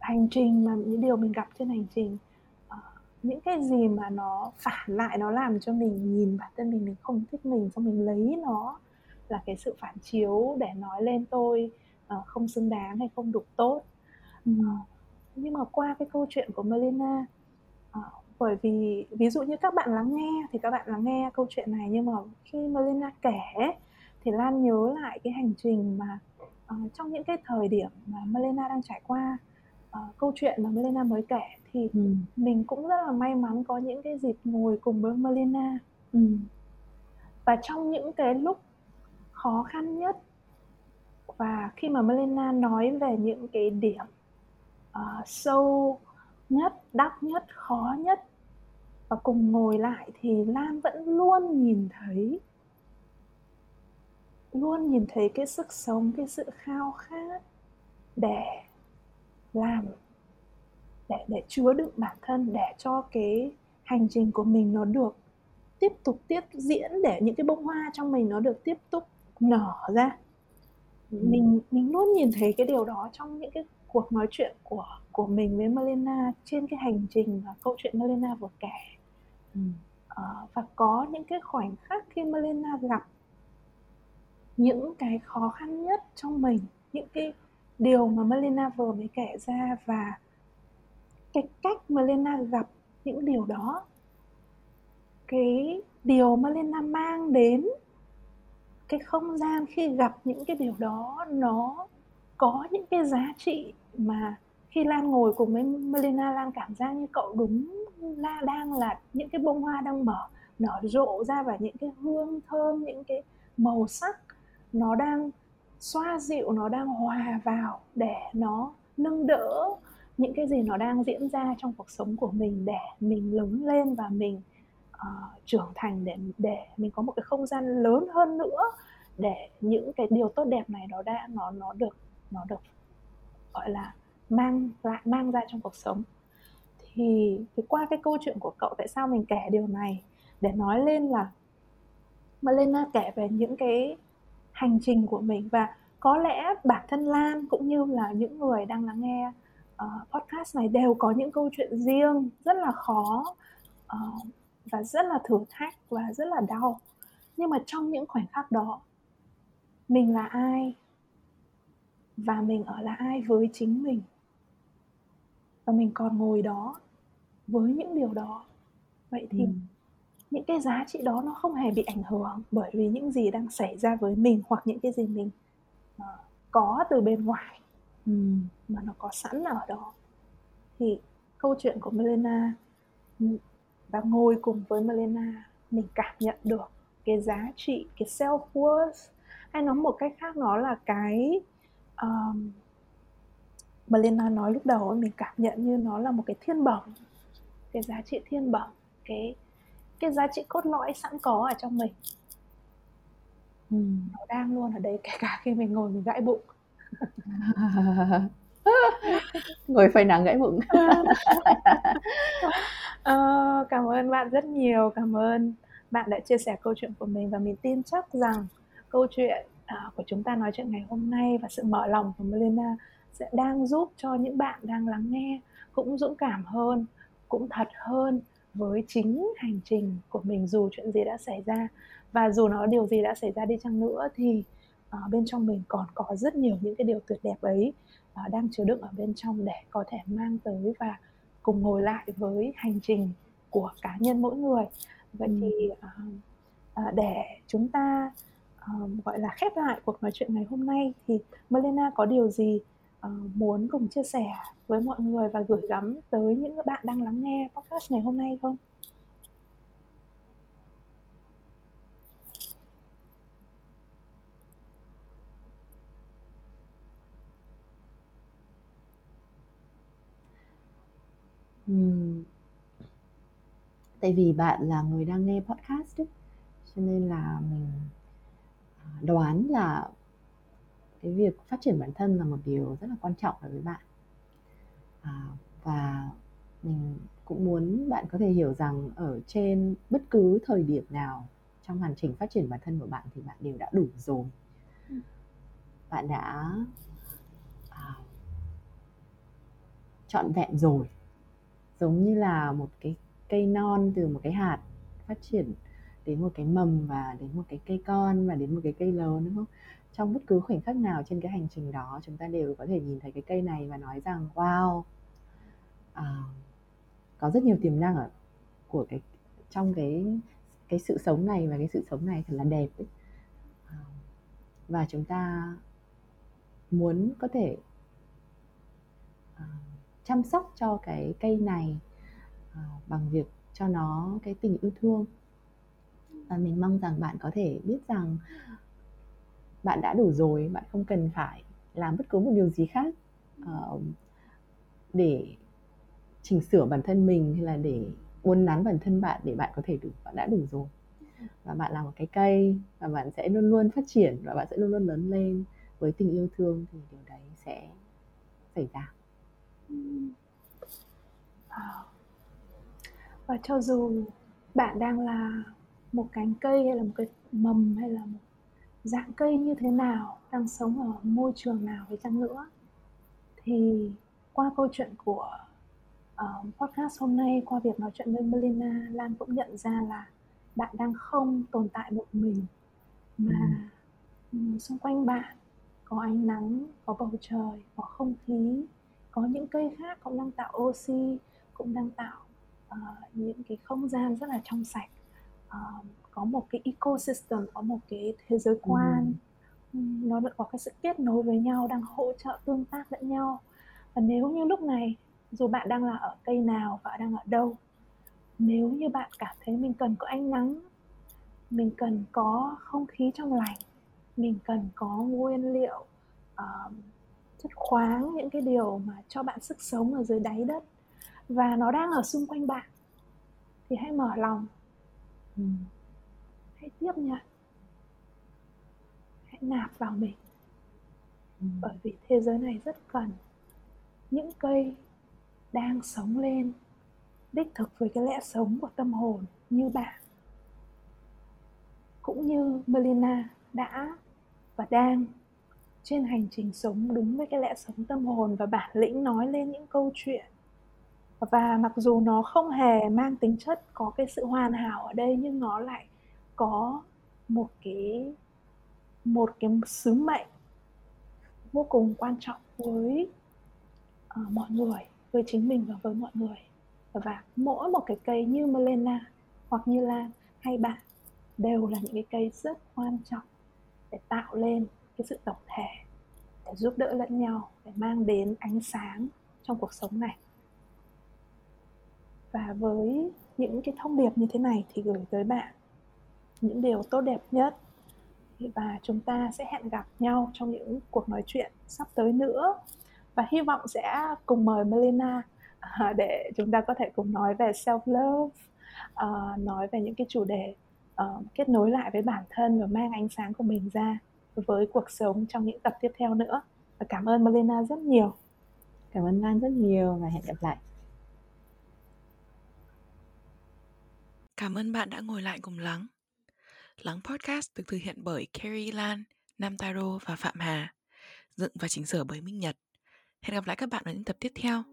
hành trình mà những điều mình gặp trên hành trình uh, những cái gì mà nó phản lại nó làm cho mình nhìn bản thân mình mình không thích mình xong mình lấy nó là cái sự phản chiếu để nói lên tôi uh, không xứng đáng hay không đủ tốt. Uh, nhưng mà qua cái câu chuyện của Melina uh, bởi vì ví dụ như các bạn lắng nghe thì các bạn lắng nghe câu chuyện này nhưng mà khi Melina kể thì Lan nhớ lại cái hành trình mà uh, trong những cái thời điểm mà Melina đang trải qua uh, câu chuyện mà Melina mới kể thì ừ. mình cũng rất là may mắn có những cái dịp ngồi cùng với Melina ừ. và trong những cái lúc khó khăn nhất và khi mà Melina nói về những cái điểm uh, sâu nhất đắt nhất khó nhất và cùng ngồi lại thì Lan vẫn luôn nhìn thấy luôn nhìn thấy cái sức sống cái sự khao khát để làm để để chứa đựng bản thân để cho cái hành trình của mình nó được tiếp tục tiếp diễn để những cái bông hoa trong mình nó được tiếp tục nở ra ừ. mình mình luôn nhìn thấy cái điều đó trong những cái cuộc nói chuyện của của mình với Melena trên cái hành trình và câu chuyện Melena vừa kể ừ. uh, và có những cái khoảnh khắc khi Melena gặp những cái khó khăn nhất trong mình những cái điều mà Melena vừa mới kể ra và cái cách Melena gặp những điều đó cái điều Melena mang đến cái không gian khi gặp những cái điều đó nó có những cái giá trị mà khi Lan ngồi cùng với Melina Lan cảm giác như cậu đúng là đang là những cái bông hoa đang mở nở rộ ra và những cái hương thơm những cái màu sắc nó đang xoa dịu nó đang hòa vào để nó nâng đỡ những cái gì nó đang diễn ra trong cuộc sống của mình để mình lớn lên và mình uh, trưởng thành để để mình có một cái không gian lớn hơn nữa để những cái điều tốt đẹp này nó đã nó nó được nó được gọi là mang lại mang ra trong cuộc sống. Thì, thì qua cái câu chuyện của cậu tại sao mình kể điều này? Để nói lên là mà lên kể về những cái hành trình của mình. Và có lẽ bản thân Lan cũng như là những người đang lắng nghe uh, podcast này đều có những câu chuyện riêng rất là khó uh, và rất là thử thách và rất là đau. Nhưng mà trong những khoảnh khắc đó mình là ai? Và mình ở là ai với chính mình và mình còn ngồi đó với những điều đó vậy thì ừ. những cái giá trị đó nó không hề bị ảnh hưởng bởi vì những gì đang xảy ra với mình hoặc những cái gì mình uh, có từ bên ngoài ừ. mà nó có sẵn ở đó thì câu chuyện của Melena và ngồi cùng với Melena mình cảm nhận được cái giá trị cái self worth hay nói một cách khác nó là cái um, Melena nói lúc đầu mình cảm nhận như nó là một cái thiên bẩm cái giá trị thiên bẩm cái cái giá trị cốt lõi sẵn có ở trong mình. Ừ. nó đang luôn ở đây kể cả khi mình ngồi mình gãi bụng. Ngồi phơi nắng gãy bụng. Uh, cảm ơn bạn rất nhiều cảm ơn bạn đã chia sẻ câu chuyện của mình và mình tin chắc rằng câu chuyện uh, của chúng ta nói chuyện ngày hôm nay và sự mở lòng của Melina sẽ đang giúp cho những bạn đang lắng nghe cũng dũng cảm hơn cũng thật hơn với chính hành trình của mình dù chuyện gì đã xảy ra và dù nó điều gì đã xảy ra đi chăng nữa thì uh, bên trong mình còn có rất nhiều những cái điều tuyệt đẹp ấy uh, đang chứa đựng ở bên trong để có thể mang tới và cùng ngồi lại với hành trình của cá nhân mỗi người vậy ừ. thì uh, uh, để chúng ta gọi là khép lại cuộc nói chuyện ngày hôm nay thì Melena có điều gì uh, muốn cùng chia sẻ với mọi người và gửi gắm tới những bạn đang lắng nghe podcast ngày hôm nay không? Ừm. Tại vì bạn là người đang nghe podcast ấy, cho nên là mình, đoán là cái việc phát triển bản thân là một điều rất là quan trọng đối với bạn. À, và mình cũng muốn bạn có thể hiểu rằng ở trên bất cứ thời điểm nào trong hành trình phát triển bản thân của bạn thì bạn đều đã đủ rồi. Bạn đã, à trọn vẹn rồi giống như là một cái cây non từ một cái hạt phát triển đến một cái mầm và đến một cái cây con và đến một cái cây lớn đúng không trong bất cứ khoảnh khắc nào trên cái hành trình đó chúng ta đều có thể nhìn thấy cái cây này và nói rằng wow à, có rất nhiều tiềm năng ở của cái trong cái cái sự sống này và cái sự sống này thật là đẹp ấy. À, và chúng ta muốn có thể à, chăm sóc cho cái cây này uh, bằng việc cho nó cái tình yêu thương và mình mong rằng bạn có thể biết rằng bạn đã đủ rồi bạn không cần phải làm bất cứ một điều gì khác uh, để chỉnh sửa bản thân mình hay là để uốn nắn bản thân bạn để bạn có thể đủ bạn đã đủ rồi. Và bạn là một cái cây và bạn sẽ luôn luôn phát triển và bạn sẽ luôn luôn lớn lên. Với tình yêu thương thì điều đấy sẽ xảy ra. Và cho dù bạn đang là một cánh cây hay là một cái mầm hay là một dạng cây như thế nào đang sống ở môi trường nào với chăng nữa thì qua câu chuyện của uh, podcast hôm nay qua việc nói chuyện với Melina Lan cũng nhận ra là bạn đang không tồn tại một mình mà ừ. xung quanh bạn có ánh nắng có bầu trời có không khí có những cây khác cũng đang tạo oxy cũng đang tạo uh, những cái không gian rất là trong sạch uh, có một cái ecosystem có một cái thế giới quan. Ừ. nó có cái sự kết nối với nhau đang hỗ trợ tương tác lẫn nhau. Và nếu như lúc này dù bạn đang là ở cây nào và đang ở đâu nếu như bạn cảm thấy mình cần có ánh nắng mình cần có không khí trong lành mình cần có nguyên liệu uh, chất khoáng những cái điều mà cho bạn sức sống ở dưới đáy đất và nó đang ở xung quanh bạn thì hãy mở lòng ừ. hãy tiếp nhận hãy nạp vào mình ừ. bởi vì thế giới này rất cần những cây đang sống lên đích thực với cái lẽ sống của tâm hồn như bạn cũng như Melina đã và đang trên hành trình sống đúng với cái lẽ sống tâm hồn và bản lĩnh nói lên những câu chuyện và mặc dù nó không hề mang tính chất có cái sự hoàn hảo ở đây nhưng nó lại có một cái một cái sứ mệnh vô cùng quan trọng với uh, mọi người với chính mình và với mọi người. Và mỗi một cái cây như Melena hoặc như Lan hay bạn đều là những cái cây rất quan trọng để tạo lên cái sự tổng thể để giúp đỡ lẫn nhau để mang đến ánh sáng trong cuộc sống này và với những cái thông điệp như thế này thì gửi tới bạn những điều tốt đẹp nhất. Và chúng ta sẽ hẹn gặp nhau trong những cuộc nói chuyện sắp tới nữa. Và hy vọng sẽ cùng mời Melina à, để chúng ta có thể cùng nói về self love à, nói về những cái chủ đề ờ, kết nối lại với bản thân và mang ánh sáng của mình ra với cuộc sống trong những tập tiếp theo nữa. Và cảm ơn Melina rất nhiều. Cảm ơn Lan rất nhiều và hẹn gặp lại. Cảm ơn bạn đã ngồi lại cùng Lắng. Lắng Podcast được thực hiện bởi Carrie Lan, Nam Taro và Phạm Hà, dựng và chỉnh sửa bởi Minh Nhật. Hẹn gặp lại các bạn ở những tập tiếp theo.